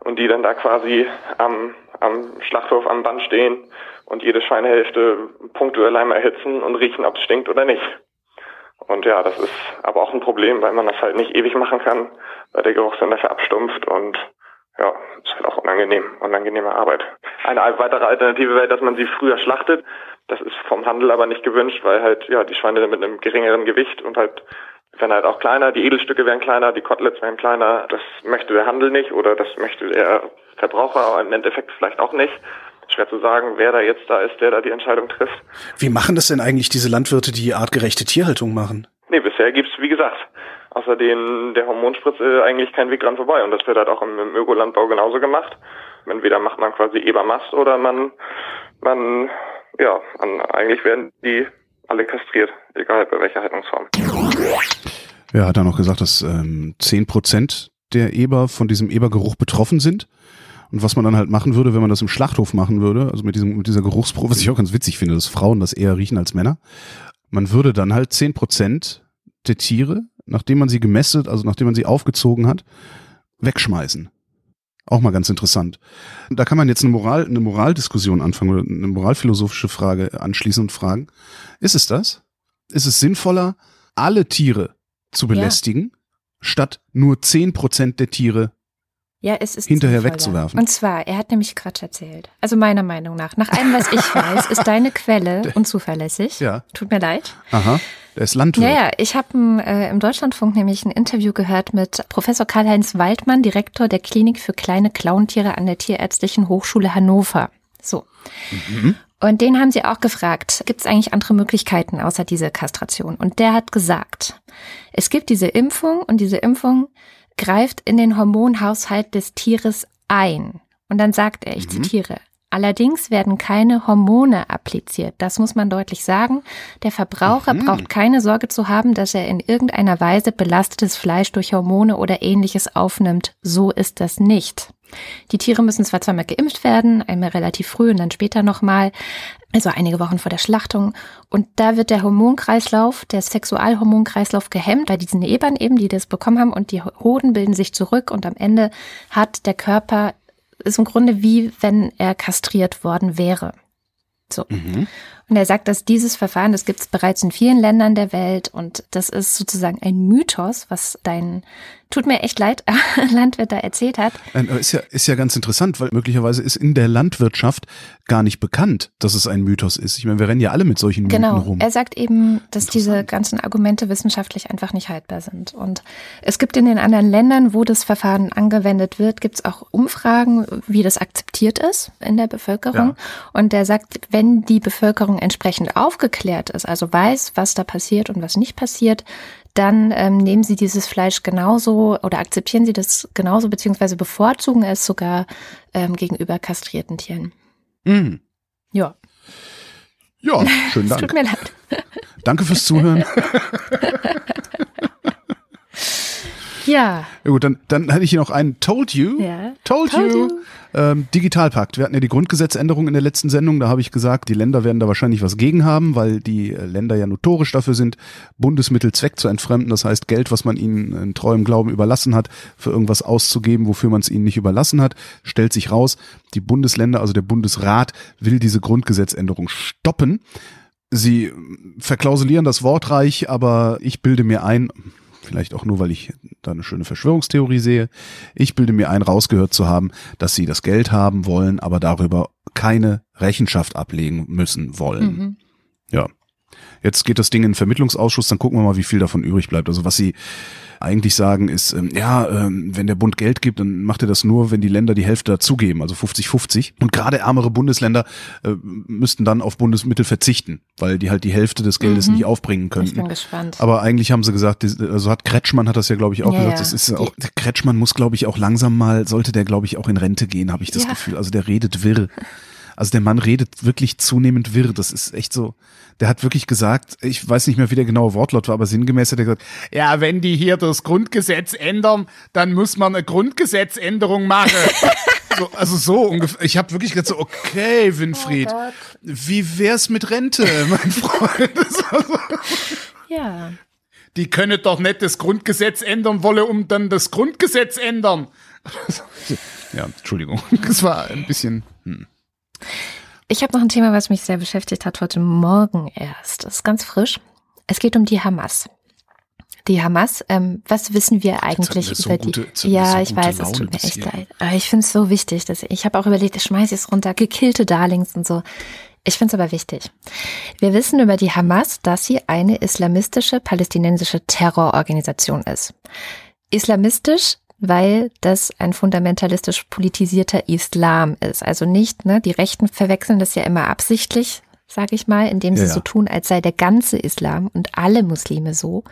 und die dann da quasi am, am Schlachthof am Band stehen und jede Schweinehälfte punktuell einmal erhitzen und riechen, ob es stinkt oder nicht. Und ja, das ist aber auch ein Problem, weil man das halt nicht ewig machen kann, weil der Geruchssinn dafür abstumpft und ja, ist halt auch unangenehm, unangenehme Arbeit. Eine weitere Alternative wäre, dass man sie früher schlachtet. Das ist vom Handel aber nicht gewünscht, weil halt ja die Schweine mit einem geringeren Gewicht und halt werden halt auch kleiner, die Edelstücke werden kleiner, die Koteletts werden kleiner. Das möchte der Handel nicht oder das möchte der Verbraucher im Endeffekt vielleicht auch nicht. Schwer zu sagen, wer da jetzt da ist, der da die Entscheidung trifft. Wie machen das denn eigentlich diese Landwirte, die artgerechte Tierhaltung machen? Nee, bisher gibt's wie gesagt, außer den, der Hormonspritze eigentlich kein Weg dran vorbei. Und das wird halt auch im, im Ökolandbau genauso gemacht. Entweder macht man quasi Ebermast oder man, man ja, an, eigentlich werden die alle kastriert, egal bei welcher Haltungsform. Ja, hat er noch gesagt, dass ähm, 10% der Eber von diesem Ebergeruch betroffen sind. Und was man dann halt machen würde, wenn man das im Schlachthof machen würde, also mit, diesem, mit dieser Geruchsprobe, was ich auch ganz witzig finde, dass Frauen das eher riechen als Männer. Man würde dann halt 10% der Tiere, nachdem man sie gemästet, also nachdem man sie aufgezogen hat, wegschmeißen. Auch mal ganz interessant. Da kann man jetzt eine Moral, eine Moraldiskussion anfangen oder eine moralphilosophische Frage anschließen und fragen. Ist es das? Ist es sinnvoller, alle Tiere zu belästigen, ja. statt nur zehn Prozent der Tiere ja, es ist hinterher wegzuwerfen. Und zwar, er hat nämlich Quatsch erzählt. Also meiner Meinung nach. Nach allem, was ich weiß, ist deine Quelle unzuverlässig. Ja. Tut mir leid. Aha. Der ist Landwirt. Ja, ja. Ich habe äh, im Deutschlandfunk nämlich ein Interview gehört mit Professor Karl-Heinz Waldmann, Direktor der Klinik für kleine Klauntiere an der Tierärztlichen Hochschule Hannover. So. Mhm. Und den haben sie auch gefragt, gibt es eigentlich andere Möglichkeiten außer diese Kastration? Und der hat gesagt, es gibt diese Impfung und diese Impfung greift in den Hormonhaushalt des Tieres ein. Und dann sagt er, ich mhm. zitiere, Allerdings werden keine Hormone appliziert. Das muss man deutlich sagen. Der Verbraucher mhm. braucht keine Sorge zu haben, dass er in irgendeiner Weise belastetes Fleisch durch Hormone oder ähnliches aufnimmt. So ist das nicht. Die Tiere müssen zwar zweimal geimpft werden, einmal relativ früh und dann später nochmal, also einige Wochen vor der Schlachtung. Und da wird der Hormonkreislauf, der Sexualhormonkreislauf gehemmt bei diesen Ebern eben, die das bekommen haben und die Hoden bilden sich zurück und am Ende hat der Körper, ist im Grunde wie wenn er kastriert worden wäre. So. Mhm. Und er sagt, dass dieses Verfahren, das gibt es bereits in vielen Ländern der Welt und das ist sozusagen ein Mythos, was dein, tut mir echt leid, Landwirt da erzählt hat. Ist ja, ist ja ganz interessant, weil möglicherweise ist in der Landwirtschaft gar nicht bekannt, dass es ein Mythos ist. Ich meine, wir rennen ja alle mit solchen genau. Mythen rum. Er sagt eben, dass diese ganzen Argumente wissenschaftlich einfach nicht haltbar sind. Und es gibt in den anderen Ländern, wo das Verfahren angewendet wird, gibt es auch Umfragen, wie das akzeptiert ist in der Bevölkerung. Ja. Und er sagt, wenn die Bevölkerung Bevölkerung entsprechend aufgeklärt ist, also weiß, was da passiert und was nicht passiert, dann ähm, nehmen sie dieses Fleisch genauso oder akzeptieren sie das genauso, beziehungsweise bevorzugen es sogar ähm, gegenüber kastrierten Tieren. Mhm. Ja. Ja, schönen Dank. Tut mir leid. Danke fürs Zuhören. Ja. Ja gut, dann, dann hatte ich hier noch einen Told You. Ja. Told, Told You. you. Ähm, Digitalpakt. Wir hatten ja die Grundgesetzänderung in der letzten Sendung. Da habe ich gesagt, die Länder werden da wahrscheinlich was gegen haben, weil die äh, Länder ja notorisch dafür sind, Bundesmittel Zweck zu entfremden. Das heißt, Geld, was man ihnen in treuem Glauben überlassen hat, für irgendwas auszugeben, wofür man es ihnen nicht überlassen hat, stellt sich raus. Die Bundesländer, also der Bundesrat, will diese Grundgesetzänderung stoppen. Sie verklausulieren das Wortreich, aber ich bilde mir ein, vielleicht auch nur, weil ich da eine schöne Verschwörungstheorie sehe. Ich bilde mir ein, rausgehört zu haben, dass sie das Geld haben wollen, aber darüber keine Rechenschaft ablegen müssen wollen. Mhm. Ja. Jetzt geht das Ding in den Vermittlungsausschuss, dann gucken wir mal, wie viel davon übrig bleibt. Also was sie eigentlich sagen ist, ähm, ja, ähm, wenn der Bund Geld gibt, dann macht er das nur, wenn die Länder die Hälfte dazugeben, also 50-50. Und gerade ärmere Bundesländer äh, müssten dann auf Bundesmittel verzichten, weil die halt die Hälfte des Geldes mhm. nicht aufbringen können. Ich bin gespannt. Aber eigentlich haben sie gesagt, also hat Kretschmann hat das ja, glaube ich, auch ja, gesagt, das ist auch, Kretschmann muss, glaube ich, auch langsam mal, sollte der, glaube ich, auch in Rente gehen, habe ich das ja. Gefühl. Also der redet wirr. Also der Mann redet wirklich zunehmend wirr. Das ist echt so. Der hat wirklich gesagt, ich weiß nicht mehr, wie der genaue Wortlaut war, aber sinngemäß hat er gesagt, ja, wenn die hier das Grundgesetz ändern, dann muss man eine Grundgesetzänderung machen. so, also so ungefähr. Ich habe wirklich gesagt so, okay, Winfried, oh wie wär's mit Rente, mein Freund? Ja. Die können doch nicht das Grundgesetz ändern wollen, um dann das Grundgesetz ändern. ja, Entschuldigung. Das war ein bisschen. Hm. Ich habe noch ein Thema, was mich sehr beschäftigt hat heute Morgen erst. Das ist ganz frisch. Es geht um die Hamas. Die Hamas, ähm, was wissen wir eigentlich über so die? Gute, ja, ich weiß, Laune es tut mir echt leid. Aber ich finde es so wichtig, dass ich, ich habe auch überlegt, ich schmeiße es runter, gekillte Darlings und so. Ich finde es aber wichtig. Wir wissen über die Hamas, dass sie eine islamistische palästinensische Terrororganisation ist. Islamistisch weil das ein fundamentalistisch politisierter Islam ist. Also nicht, ne, die Rechten verwechseln das ja immer absichtlich, sage ich mal, indem sie ja, ja. so tun, als sei der ganze Islam und alle Muslime so.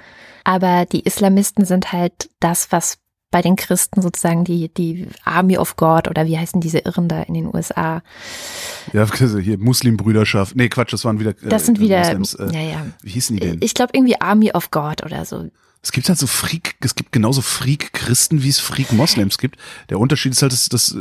Aber die Islamisten sind halt das, was bei den Christen sozusagen die, die Army of God oder wie heißen diese Irren da in den USA? Ja, also hier Muslimbrüderschaft. Nee, Quatsch, das waren wieder. Äh, das sind wieder. Moslems, äh, ja, ja. Wie hießen die denn? Ich glaube irgendwie Army of God oder so. Es gibt halt so Freak, es gibt genauso Freak-Christen, wie es Freak-Moslems gibt. Der Unterschied ist halt, dass, dass äh,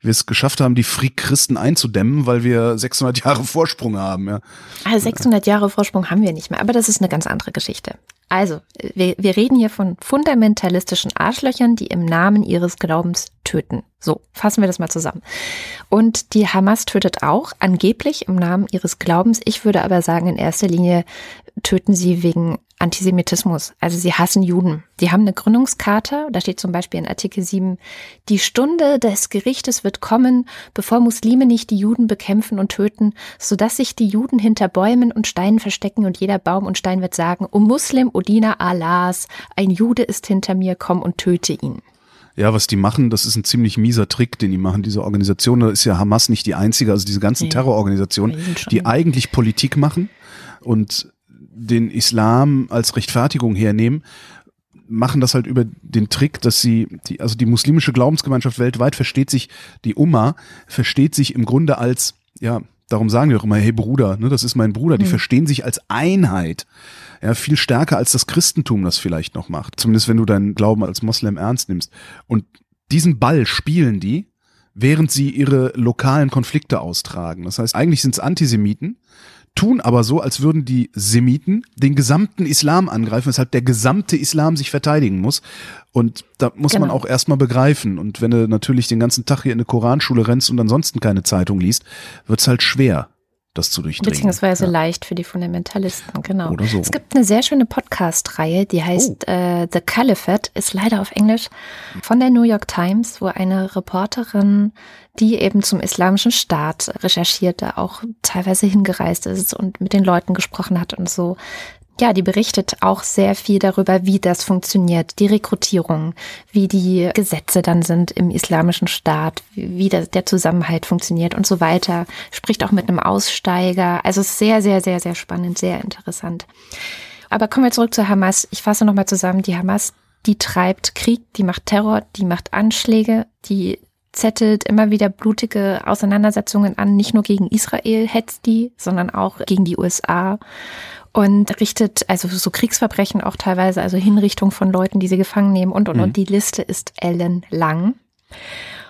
wir es geschafft haben, die Freak-Christen einzudämmen, weil wir 600 Jahre Vorsprung haben. Ja. Also 600 Jahre Vorsprung haben wir nicht mehr, aber das ist eine ganz andere Geschichte. Also, wir, wir reden hier von fundamentalistischen Arschlöchern, die im Namen ihres Glaubens töten. So, fassen wir das mal zusammen. Und die Hamas tötet auch, angeblich im Namen ihres Glaubens. Ich würde aber sagen, in erster Linie töten sie wegen Antisemitismus. Also sie hassen Juden. Die haben eine Gründungskarte, da steht zum Beispiel in Artikel 7, die Stunde des Gerichtes wird kommen, bevor Muslime nicht die Juden bekämpfen und töten, sodass sich die Juden hinter Bäumen und Steinen verstecken und jeder Baum und Stein wird sagen, O Muslim, O Diener Allahs, ein Jude ist hinter mir, komm und töte ihn. Ja, was die machen, das ist ein ziemlich mieser Trick, den die machen. Diese Organisation, da ist ja Hamas nicht die einzige, also diese ganzen Terrororganisationen, die eigentlich Politik machen und den Islam als Rechtfertigung hernehmen, machen das halt über den Trick, dass sie, die, also die muslimische Glaubensgemeinschaft weltweit versteht sich, die Umma versteht sich im Grunde als, ja, darum sagen wir auch immer, hey Bruder, ne, das ist mein Bruder, die mhm. verstehen sich als Einheit. Ja, viel stärker als das Christentum das vielleicht noch macht. Zumindest wenn du deinen Glauben als Moslem ernst nimmst. Und diesen Ball spielen die, während sie ihre lokalen Konflikte austragen. Das heißt, eigentlich sind es Antisemiten, tun aber so, als würden die Semiten den gesamten Islam angreifen, weshalb der gesamte Islam sich verteidigen muss. Und da muss genau. man auch erstmal begreifen. Und wenn du natürlich den ganzen Tag hier in eine Koranschule rennst und ansonsten keine Zeitung liest, wird's halt schwer das zu durchdringen. Beziehungsweise ja. leicht für die Fundamentalisten, genau. Oder so. Es gibt eine sehr schöne Podcast-Reihe, die heißt oh. äh, The Caliphate, ist leider auf Englisch, von der New York Times, wo eine Reporterin, die eben zum islamischen Staat recherchierte, auch teilweise hingereist ist und mit den Leuten gesprochen hat und so, ja, die berichtet auch sehr viel darüber, wie das funktioniert, die Rekrutierung, wie die Gesetze dann sind im islamischen Staat, wie der, der Zusammenhalt funktioniert und so weiter. Spricht auch mit einem Aussteiger. Also sehr, sehr, sehr, sehr spannend, sehr interessant. Aber kommen wir zurück zu Hamas. Ich fasse nochmal zusammen. Die Hamas, die treibt Krieg, die macht Terror, die macht Anschläge, die zettelt immer wieder blutige Auseinandersetzungen an, nicht nur gegen Israel hetzt die, sondern auch gegen die USA und richtet also so Kriegsverbrechen auch teilweise, also Hinrichtung von Leuten, die sie gefangen nehmen und und mhm. und die Liste ist ellenlang.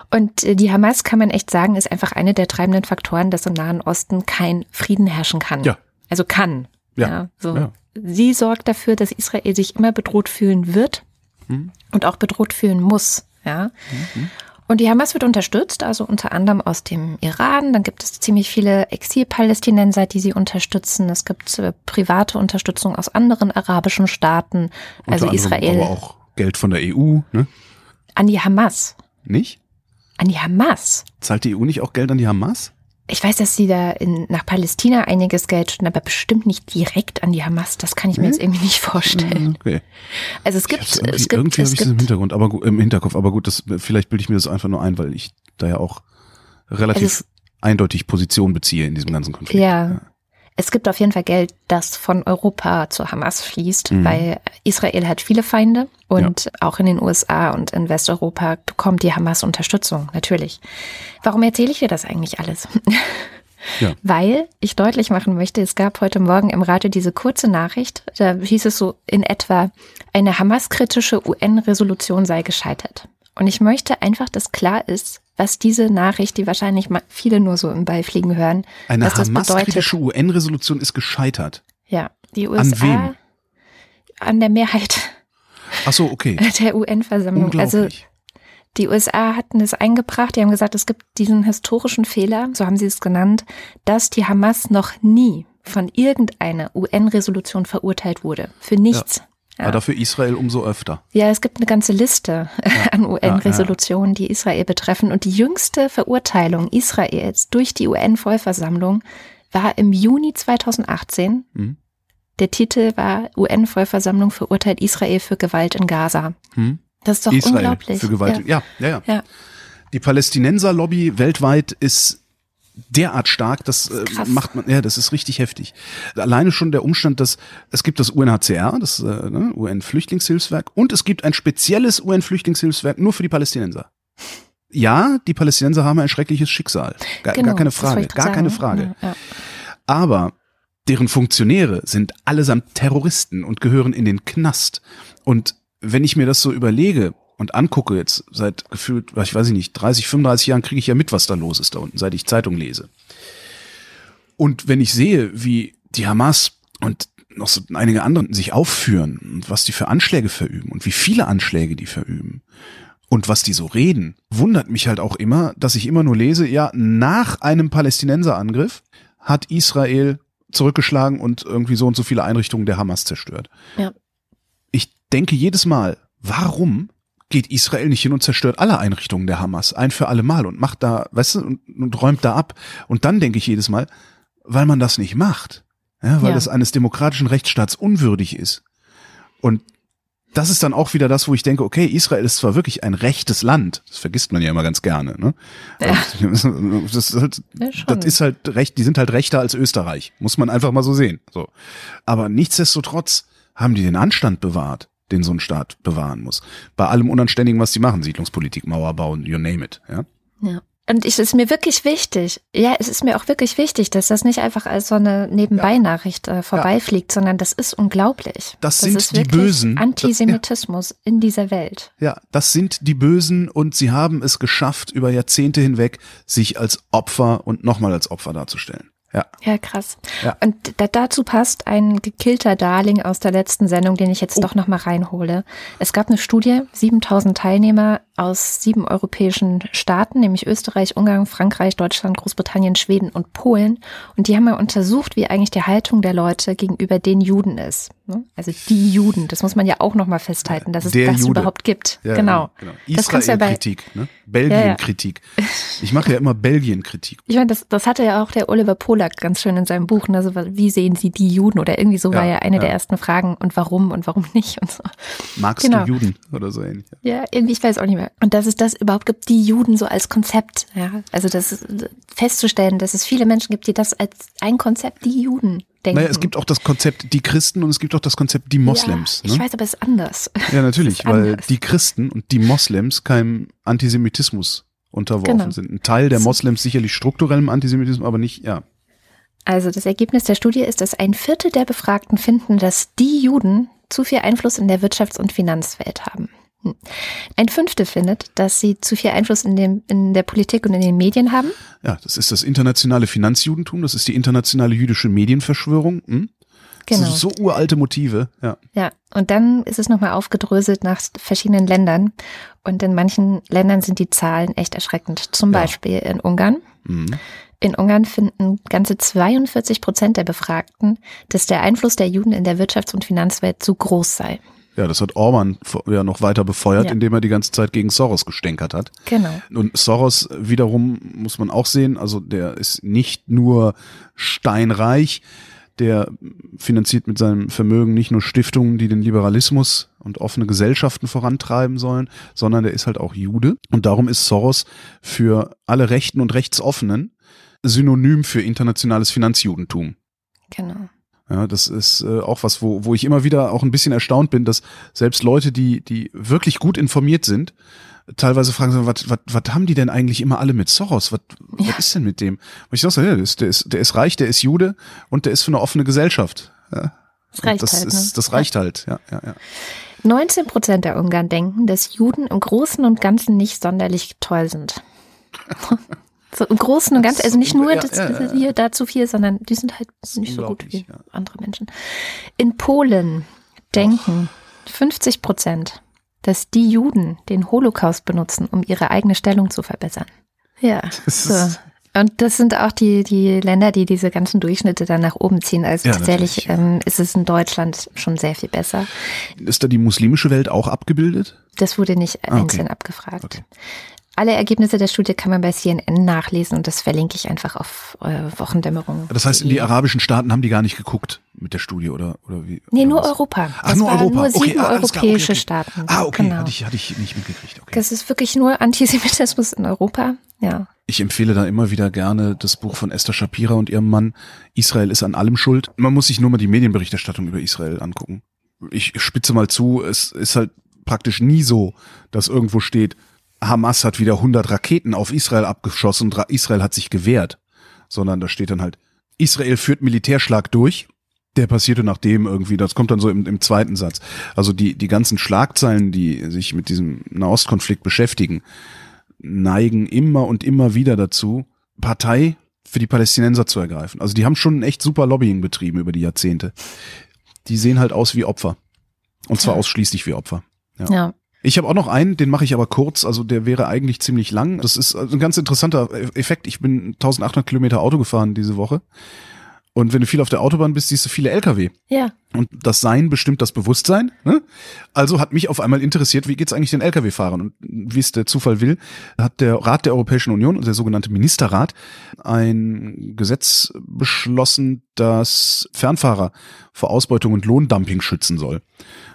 Und äh, die Hamas kann man echt sagen, ist einfach eine der treibenden Faktoren, dass im Nahen Osten kein Frieden herrschen kann. Ja. Also kann. Ja. ja so. Ja. Sie sorgt dafür, dass Israel sich immer bedroht fühlen wird mhm. und auch bedroht fühlen muss. Ja. Mhm. Und die Hamas wird unterstützt, also unter anderem aus dem Iran. Dann gibt es ziemlich viele Exil-Palästinenser, die sie unterstützen. Es gibt äh, private Unterstützung aus anderen arabischen Staaten, also unter Israel. Aber auch Geld von der EU, ne? An die Hamas. Nicht? An die Hamas. Zahlt die EU nicht auch Geld an die Hamas? Ich weiß, dass sie da in, nach Palästina einiges Geld schon, aber bestimmt nicht direkt an die Hamas. Das kann ich mir hm? jetzt irgendwie nicht vorstellen. Hm, okay. Also es gibt, irgendwie, es gibt, irgendwie habe ich das im Hintergrund, aber im Hinterkopf. Aber gut, das vielleicht bilde ich mir das einfach nur ein, weil ich da ja auch relativ also eindeutig Position beziehe in diesem ganzen Konflikt. Ja. ja. Es gibt auf jeden Fall Geld, das von Europa zur Hamas fließt, mhm. weil Israel hat viele Feinde und ja. auch in den USA und in Westeuropa bekommt die Hamas Unterstützung, natürlich. Warum erzähle ich dir das eigentlich alles? Ja. Weil ich deutlich machen möchte, es gab heute Morgen im Radio diese kurze Nachricht, da hieß es so in etwa, eine Hamas-kritische UN-Resolution sei gescheitert. Und ich möchte einfach, dass klar ist, was diese Nachricht, die wahrscheinlich viele nur so im Beifliegen hören, eine was das Hamas-kritische UN-Resolution ist gescheitert. Ja, die USA an wem? An der Mehrheit. Ach so, okay. Der UN-Versammlung. Also die USA hatten es eingebracht. Die haben gesagt, es gibt diesen historischen Fehler, so haben sie es genannt, dass die Hamas noch nie von irgendeiner UN-Resolution verurteilt wurde. Für nichts. Ja. Ja. Aber dafür Israel umso öfter. Ja, es gibt eine ganze Liste ja. an UN-Resolutionen, die Israel betreffen. Und die jüngste Verurteilung Israels durch die UN-Vollversammlung war im Juni 2018. Mhm. Der Titel war UN-Vollversammlung verurteilt Israel für Gewalt in Gaza. Mhm. Das ist doch Israel unglaublich. Für Gewalt. Ja. Ja, ja, ja. Die Palästinenser-Lobby weltweit ist derart stark, das, äh, macht man, ja, das ist richtig heftig. Alleine schon der Umstand, dass es gibt das UNHCR, das äh, ne, UN-Flüchtlingshilfswerk, und es gibt ein spezielles UN-Flüchtlingshilfswerk nur für die Palästinenser. Ja, die Palästinenser haben ein schreckliches Schicksal. Gar, Genau, gar keine Frage, gar sagen. keine Frage. Ja, ja. Aber deren Funktionäre sind allesamt Terroristen und gehören in den Knast. Und wenn ich mir das so überlege und angucke, jetzt seit gefühlt, ich weiß ich nicht, 30, 35 Jahren kriege ich ja mit, was da los ist da unten, seit ich Zeitung lese. Und wenn ich sehe, wie die Hamas und noch so einige anderen sich aufführen und was die für Anschläge verüben und wie viele Anschläge die verüben und was die so reden, wundert mich halt auch immer, dass ich immer nur lese, ja, nach einem Palästinenserangriff hat Israel zurückgeschlagen und irgendwie so und so viele Einrichtungen der Hamas zerstört. Ja. Ich denke jedes Mal, warum geht Israel nicht hin und zerstört alle Einrichtungen der Hamas ein für alle Mal und macht da, weißt du, und, und räumt da ab. Und dann denke ich jedes Mal, weil man das nicht macht. Ja, weil Ja. das eines demokratischen Rechtsstaats unwürdig ist. Und das ist dann auch wieder das, wo ich denke, okay, Israel ist zwar wirklich ein rechtes Land, das vergisst man ja immer ganz gerne, ne? Das, ist halt, Ja, das ist halt recht, die sind halt rechter als Österreich, muss man einfach mal so sehen. So. Aber nichtsdestotrotz haben die den Anstand bewahrt, den so ein Staat bewahren muss. Bei allem Unanständigen, was die machen, Siedlungspolitik, Mauer bauen, you name it, ja. Ja. Und es ist mir wirklich wichtig, ja, es ist mir auch wirklich wichtig, dass das nicht einfach als so eine Nebenbei-Nachricht äh, vorbeifliegt, sondern das ist unglaublich. Das sind ist die Bösen. Antisemitismus in dieser Welt. Ja, das sind die Bösen und sie haben es geschafft, über Jahrzehnte hinweg sich als Opfer und nochmal als Opfer darzustellen. Ja. Ja, krass. Ja. Und da, dazu passt ein gekillter Darling aus der letzten Sendung, den ich jetzt Oh. doch nochmal reinhole. Es gab eine Studie, 7000 Teilnehmer aus sieben europäischen Staaten, nämlich Österreich, Ungarn, Frankreich, Deutschland, Großbritannien, Schweden und Polen. Und die haben mal untersucht, wie eigentlich die Haltung der Leute gegenüber den Juden ist. ne? Also die Juden, das muss man ja auch nochmal festhalten, dass es Der das Jude. überhaupt gibt. Ja, genau. genau. Ja Israel-Kritik, ne? Belgien-Kritik. Ich mache ja immer Belgien-Kritik. Ich meine, das, das hatte ja auch der Oliver Polak ganz schön in seinem Buch. Ne? Also, wie sehen Sie die Juden? Oder irgendwie so war Ja, eine der ersten Fragen. Und warum und warum nicht? Und so. Magst Genau. du Juden oder so ähnlich? Ja, irgendwie, ich weiß auch nicht mehr. Und dass es das überhaupt gibt, die Juden so als Konzept. Ja, also das festzustellen, dass es viele Menschen gibt, die das als ein Konzept, die Juden denken. Naja, es gibt auch das Konzept die Christen und es gibt auch das Konzept die Moslems. Ja, ich ne? weiß, aber es ist anders. Ja, natürlich, weil anders. die Christen und die Moslems keinem Antisemitismus unterworfen Genau. sind. Ein Teil der. Moslems sicherlich strukturellem Antisemitismus, aber nicht, ja. Also das Ergebnis der Studie ist, dass ein Viertel der Befragten finden, dass die Juden zu viel Einfluss in der Wirtschafts- und Finanzwelt haben. Hm. Ein Fünftel findet, dass sie zu viel Einfluss in, dem, in der Politik und in den Medien haben. Ja, das ist das internationale Finanzjudentum, das ist die internationale jüdische Medienverschwörung. Hm? Das Genau. sind so uralte Motive, ja. Ja, und dann ist es nochmal aufgedröselt nach verschiedenen Ländern. Und in manchen Ländern sind die Zahlen echt erschreckend. Zum Ja. Beispiel in Ungarn. Mhm. In Ungarn finden ganze 42 Prozent der Befragten, dass der Einfluss der Juden in der Wirtschafts- und Finanzwelt zu groß sei. Ja, das hat Orban ja noch weiter befeuert, Ja. indem er die ganze Zeit gegen Soros gestänkert hat. Genau. Und Soros wiederum muss man auch sehen, also der ist nicht nur steinreich, der finanziert mit seinem Vermögen nicht nur Stiftungen, die den Liberalismus und offene Gesellschaften vorantreiben sollen, sondern der ist halt auch Jude. Und darum ist Soros für alle Rechten und Rechtsoffenen synonym für internationales Finanzjudentum. Genau. Ja, das ist äh, auch was, wo, wo ich immer wieder auch ein bisschen erstaunt bin, dass selbst Leute, die, die wirklich gut informiert sind, teilweise fragen, was, was, was haben die denn eigentlich immer alle mit Soros? Was, Ja. was ist denn mit dem? Und ich sag so, ja, der ist, der, ist, der ist reich, der ist Jude und der ist für eine offene Gesellschaft. Ja. Das reicht das halt. ist, ne? das reicht halt, ja, ja, ja. 19 Prozent der Ungarn denken, dass Juden im Großen und Ganzen nicht sonderlich toll sind. So im Großen und Ganzen, also nicht nur Ja, das, ja, hier dazu viel, sondern die sind halt nicht so gut wie andere Menschen. In Polen denken 50 Prozent, dass die Juden den Holocaust benutzen, um ihre eigene Stellung zu verbessern. Ja, Das so. Und das sind auch die, die Länder, die diese ganzen Durchschnitte dann nach oben ziehen. Also Ja, tatsächlich ähm, ist es in Deutschland schon sehr viel besser. Ist da die muslimische Welt auch abgebildet? Das wurde nicht Ah, okay. einzeln abgefragt. Okay. Alle Ergebnisse der Studie kann man bei CNN nachlesen und das verlinke ich einfach auf äh, Wochendämmerung. Das heißt, in die arabischen Staaten haben die gar nicht geguckt mit der Studie oder, oder wie? Nee, oder nur was? Europa. Ach, Das nur waren Europa. Nur okay, sieben ah, klar, europäische okay, okay. Staaten. Ah, okay, Genau. hatte, ich, hatte ich nicht mitgekriegt. Okay. Das ist wirklich nur Antisemitismus in Europa. Ja. Ich Ich empfehle da immer wieder gerne das Buch von Esther Shapira und ihrem Mann. Israel ist an allem schuld. Man muss sich nur mal die Medienberichterstattung über Israel angucken. Ich spitze mal zu, es ist halt praktisch nie so, dass irgendwo steht, Hamas hat wieder 100 Raketen auf Israel abgeschossen und Israel hat sich gewehrt. Sondern da steht dann halt, Israel führt Militärschlag durch. Der passierte nachdem irgendwie, das kommt dann so im, im zweiten Satz. Also die, die ganzen Schlagzeilen, die sich mit diesem Nahostkonflikt beschäftigen, neigen immer und immer wieder dazu, Partei für die Palästinenser zu ergreifen. Also die haben schon echt super Lobbying betrieben über die Jahrzehnte. Die sehen halt aus wie Opfer. Und zwar ja. ausschließlich wie Opfer. Ja. ja. Ich habe auch noch einen, den mache ich aber kurz, also der wäre eigentlich ziemlich lang. Das ist ein ganz interessanter Effekt. Ich bin 1800 Kilometer Auto gefahren diese Woche und wenn du viel auf der Autobahn bist, siehst du viele LKW. Ja. Und das Sein bestimmt das Bewusstsein. Ne? Also hat mich auf einmal interessiert, wie geht's eigentlich den Lkw-Fahrern? Und wie es der Zufall will, hat der Rat der Europäischen Union, der sogenannte Ministerrat, ein Gesetz beschlossen, das Fernfahrer vor Ausbeutung und Lohndumping schützen soll.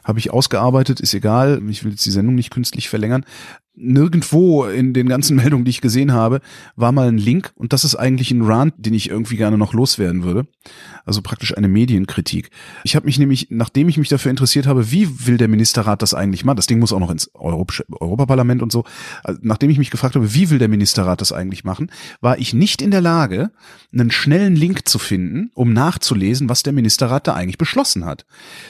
Habe ich ausgearbeitet, ist egal, ich will jetzt die Sendung nicht künstlich verlängern nirgendwo in den ganzen Meldungen, die ich gesehen habe, war mal ein Link und das ist eigentlich ein Rant, den ich irgendwie gerne noch loswerden würde. Also praktisch eine Medienkritik. Ich habe mich nämlich, nachdem ich mich dafür interessiert habe, wie will der Ministerrat das eigentlich machen, das Ding muss auch noch ins Europ Europaparlament und so, also nachdem ich mich gefragt habe, wie will der Ministerrat das eigentlich machen, war ich nicht in der Lage, einen schnellen Link zu finden, um nachzulesen, was der Ministerrat da eigentlich beschlossen hat.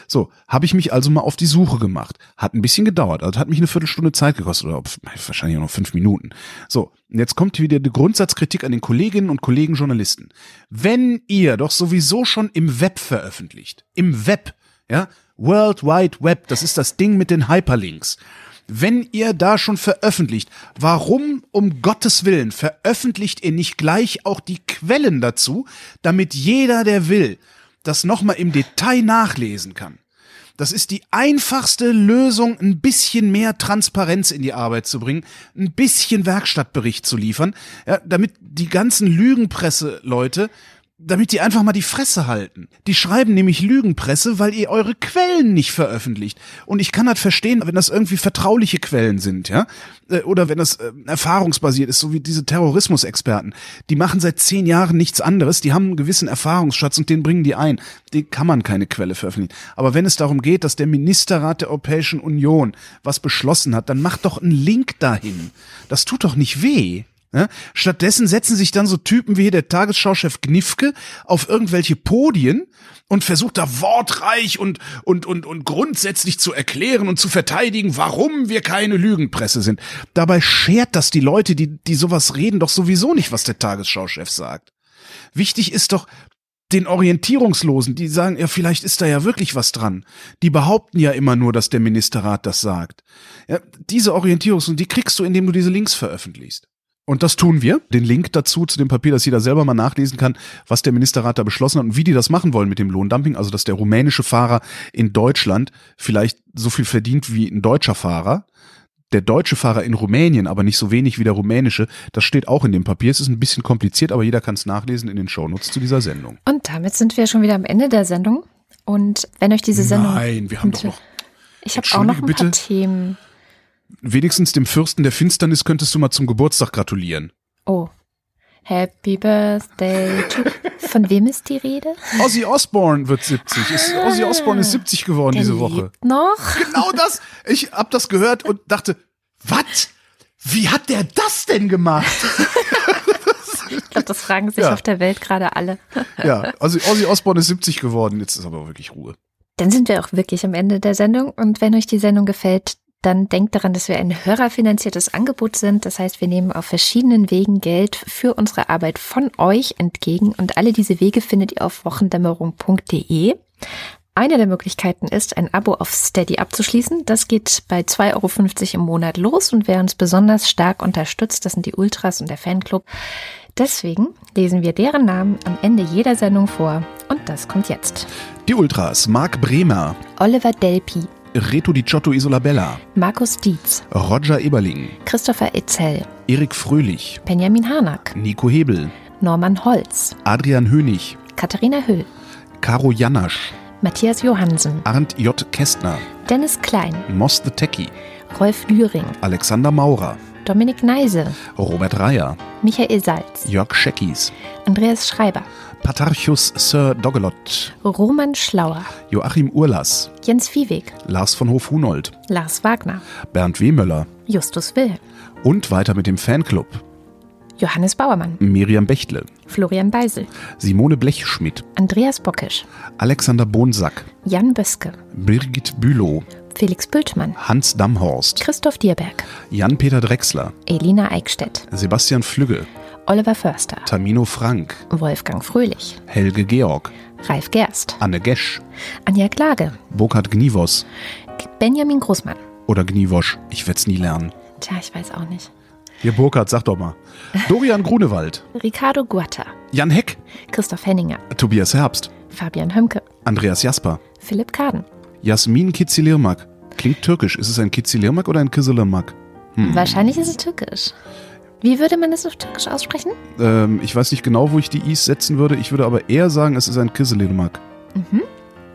So, habe ich mich also mal auf die Suche gemacht. Hat ein bisschen gedauert, also hat mich eine Viertelstunde Zeit gekostet oder wahrscheinlich auch noch fünf Minuten. So, und jetzt kommt wieder die Grundsatzkritik an den Kolleginnen und Kollegen Journalisten. Wenn ihr doch sowieso schon im Web veröffentlicht, im Web, ja, World Wide Web, das ist das Ding mit den Hyperlinks. Wenn ihr da schon veröffentlicht, warum um Gottes Willen veröffentlicht ihr nicht gleich auch die Quellen dazu, damit jeder, der will, das nochmal im Detail nachlesen kann? Das ist die einfachste Lösung, ein bisschen mehr Transparenz in die Arbeit zu bringen, ein bisschen Werkstattbericht zu liefern, ja, damit die ganzen Lügenpresse-Leute damit die einfach mal die Fresse halten. Die schreiben nämlich Lügenpresse, weil ihr eure Quellen nicht veröffentlicht. Und ich kann das verstehen, wenn das irgendwie vertrauliche Quellen sind, ja, äh, oder wenn das äh, erfahrungsbasiert ist, so wie diese Terrorismusexperten. Die machen seit zehn Jahren nichts anderes, die haben einen gewissen Erfahrungsschatz und den bringen die ein. Den kann man keine Quelle veröffentlichen. Aber wenn es darum geht, dass der Ministerrat der Europäischen Union was beschlossen hat, dann macht doch einen Link dahin. Das tut doch nicht weh. Ja? Stattdessen setzen sich dann so Typen wie der Tagesschauchef Gnifke auf irgendwelche Podien und versucht da wortreich und, und, und, und grundsätzlich zu erklären und zu verteidigen, warum wir keine Lügenpresse sind. Dabei schert das die Leute, die, die sowas reden, doch sowieso nicht, was der Tagesschauchef sagt. Wichtig ist doch, den Orientierungslosen, die sagen, ja, vielleicht ist da ja wirklich was dran. Die behaupten ja immer nur, dass der Ministerrat das sagt. Ja, diese Orientierungslosen, die kriegst du, indem du diese Links veröffentlichst. Und das tun wir. Den Link dazu zu dem Papier, dass jeder selber mal nachlesen kann, was der Ministerrat da beschlossen hat und wie die das machen wollen mit dem Lohndumping. Also, dass der rumänische Fahrer in Deutschland vielleicht so viel verdient wie ein deutscher Fahrer. Der deutsche Fahrer in Rumänien aber nicht so wenig wie der rumänische. Das steht auch in dem Papier. Es ist ein bisschen kompliziert, aber jeder kann es nachlesen in den Shownotes zu dieser Sendung. Und damit sind wir schon wieder am Ende der Sendung. Und wenn euch diese Sendung. Nein, wir haben doch noch. Ich habe auch noch ein bitte. paar Themen wenigstens dem Fürsten der Finsternis könntest du mal zum Geburtstag gratulieren. Oh. Happy Birthday to. Von wem ist die Rede? Ozzy Osbourne wird 70. Ist, Ozzy Osbourne ist 70 geworden Der diese Woche. Lebt noch? Genau das. Ich hab das gehört und dachte, was? Wie hat der das denn gemacht? ich glaube, das fragen sich ja. auf der Welt gerade alle. ja, also Ozzy Osbourne ist 70 geworden. Jetzt ist aber wirklich Ruhe. Dann sind wir auch wirklich am Ende der Sendung. Und wenn euch die Sendung gefällt, dann denkt daran, dass wir ein hörerfinanziertes Angebot sind. Das heißt, wir nehmen auf verschiedenen Wegen Geld für unsere Arbeit von euch entgegen und alle diese Wege findet ihr auf wochendämmerung.de. Eine der Möglichkeiten ist, ein Abo auf Steady abzuschließen. Das geht bei 2,50 Euro im Monat los und wer uns besonders stark unterstützt, das sind die Ultras und der Fanclub. Deswegen lesen wir deren Namen am Ende jeder Sendung vor und das kommt jetzt. Die Ultras, Marc Bremer, Oliver Delpi, Reto Di Giotto Isolabella, Markus Dietz, Roger Eberling, Christopher Etzel, Erik Fröhlich, Benjamin Harnack, Nico Hebel, Norman Holz, Adrian Hönig, Katharina Höhl, Caro Janasch, Matthias Johansen, Arndt J. Kästner, Dennis Klein, Moss the Techie, Rolf Lühring, Alexander Maurer, Dominik Neise, Robert Reyer, Michael Salz, Jörg Scheckis, Andreas Schreiber, Patarchus Sir Dogelot, Roman Schlauer, Joachim Urlas, Jens Viehweg, Lars von Hof-Hunold, Lars Wagner, Bernd Wehmöller. Justus Wilhelm, und weiter mit dem Fanclub. Johannes Bauermann, Miriam Bechtle, Florian Beisel, Simone Blechschmidt, Andreas Bockisch, Alexander Bonsack, Jan Böske, Birgit Bülow, Felix Bültmann, Hans Damhorst, Christoph Dierberg, Jan-Peter Drechsler, Elina Eickstedt, Sebastian Flügge, Oliver Förster, Tamino Frank, Wolfgang Fröhlich, Helge Georg, Ralf Gerst, Anne Gesch, Anja Klage, Burkhard Gnivos Benjamin Großmann. oder Gniwosch. Ich werd's nie lernen. Tja, ich weiß auch nicht. Hier, Burkhard, sag doch mal. Dorian Grunewald, Ricardo Guatta, Jan Heck, Christoph Henninger, Tobias Herbst, Fabian Hömke, Andreas Jasper, Philipp Kaden. Jasmin Kizilirmak. Klingt türkisch. Ist es ein Kizilirmak oder ein Kizilirmak? Wahrscheinlich ist es türkisch. Wie würde man das auf türkisch aussprechen? Ähm, ich weiß nicht genau, wo ich die Is setzen würde. Ich würde aber eher sagen, es ist ein Kizilirmak.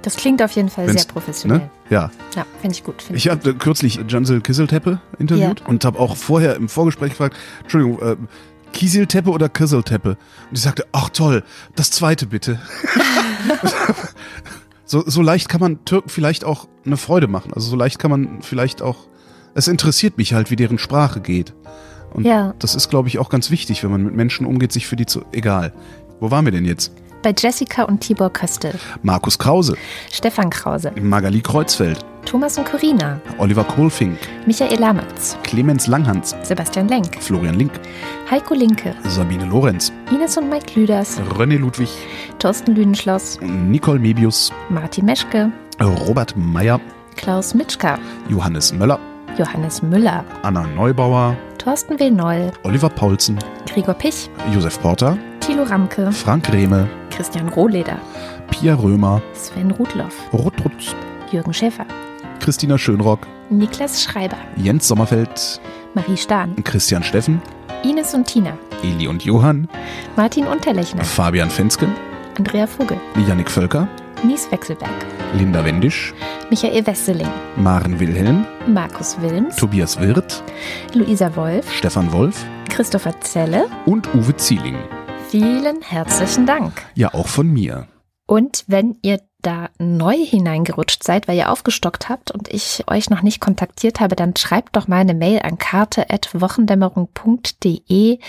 Das klingt auf jeden Fall Wenn's- sehr professionell. Ne? Ja. Ja, finde ich gut. Find Ich habe kürzlich Jansel Kisselteppe interviewt und habe auch vorher im Vorgespräch gefragt, Entschuldigung, äh, Kieselteppe oder Kisselteppe? Und die sagte, ach toll, das zweite bitte. so, so leicht kann man Türken vielleicht auch eine Freude machen. Also so leicht kann man vielleicht auch, es interessiert mich halt, wie deren Sprache geht. Und Ja. das ist, glaube ich, auch ganz wichtig, wenn man mit Menschen umgeht, sich für die zu, egal. Wo waren wir denn jetzt? Bei Jessica und Tibor Köstel, Markus Krause, Stefan Krause, Magali Kreuzfeld, Thomas und Corina, Oliver Kohlfink, Michael Lamitz, Clemens Langhans, Sebastian Lenk, Florian Link, Heiko Linke, Sabine Lorenz, Ines und Mike Lüders, René Ludwig, Thorsten Lüdenschloss, Nicole Mebius, Martin Meschke, Robert Meyer, Klaus Mitschka, Johannes Möller, Johannes Müller, Anna Neubauer, Thorsten W. Noll, Oliver Paulsen, Gregor Pich, Josef Porter, Thilo Ramke, Frank Rehme, Christian Rohleder, Pia Römer, Sven Rudloff, Rutrutz, Jürgen Schäfer, Christina Schönrock, Niklas Schreiber, Jens Sommerfeld, Marie Stahn, Christian Steffen, Ines und Tina, Eli und Johann, Martin Unterlechner, Fabian Fensken, Andrea Vogel, Yannick Völker, Nies Wechselberg, Linda Wendisch, Michael Wesseling, Maren Wilhelm, Markus Wilms, Tobias Wirth, Luisa Wolf, Stefan Wolf. Christopher Zelle. und Uwe Zieling. Vielen herzlichen Dank. Ja, auch von mir. Und wenn ihr da neu hineingerutscht seid, weil ihr aufgestockt habt und ich euch noch nicht kontaktiert habe, dann schreibt doch mal eine Mail an karte.wochendämmerung.de,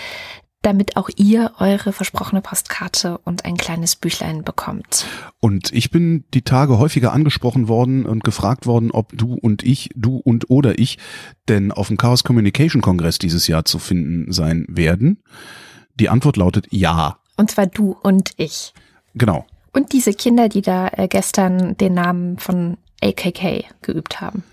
damit auch ihr eure versprochene Postkarte und ein kleines Büchlein bekommt. Und ich bin die Tage häufiger angesprochen worden und gefragt worden, ob du und ich, du und oder ich, denn auf dem Chaos Communication Kongress dieses Jahr zu finden sein werden. Die Antwort lautet ja. Und zwar du und ich. Genau. Und diese Kinder, die da äh, gestern den Namen von AKK geübt haben.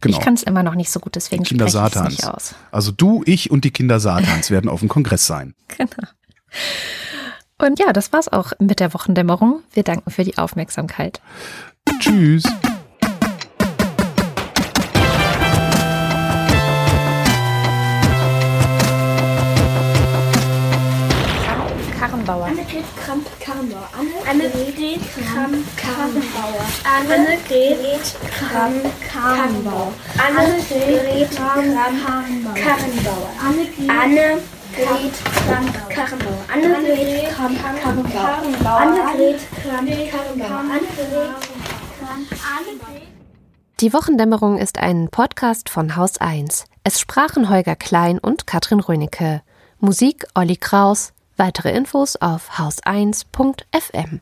Genau. Ich kann es immer noch nicht so gut, deswegen spreche ich es nicht aus. Also du, ich und die Kinder Satans werden auf dem Kongress sein. Genau. Und ja, das war's auch mit der Wochendämmerung. Wir danken für die Aufmerksamkeit. Tschüss. Annegret Kramp-Karrenbauer. Annegret Kramp-Karrenbauer. Annegret Kramp-Karrenbauer. Annegret Kramp-Karrenbauer. Annegret Kramp-Karrenbauer. Annegret Kramp-Karrenbauer. Die Wochendämmerung ist ein Podcast von Haus 1. Es sprachen Holger Klein und Katrin Rönecke. Musik Olli Kraus. Weitere Infos auf haus1.fm.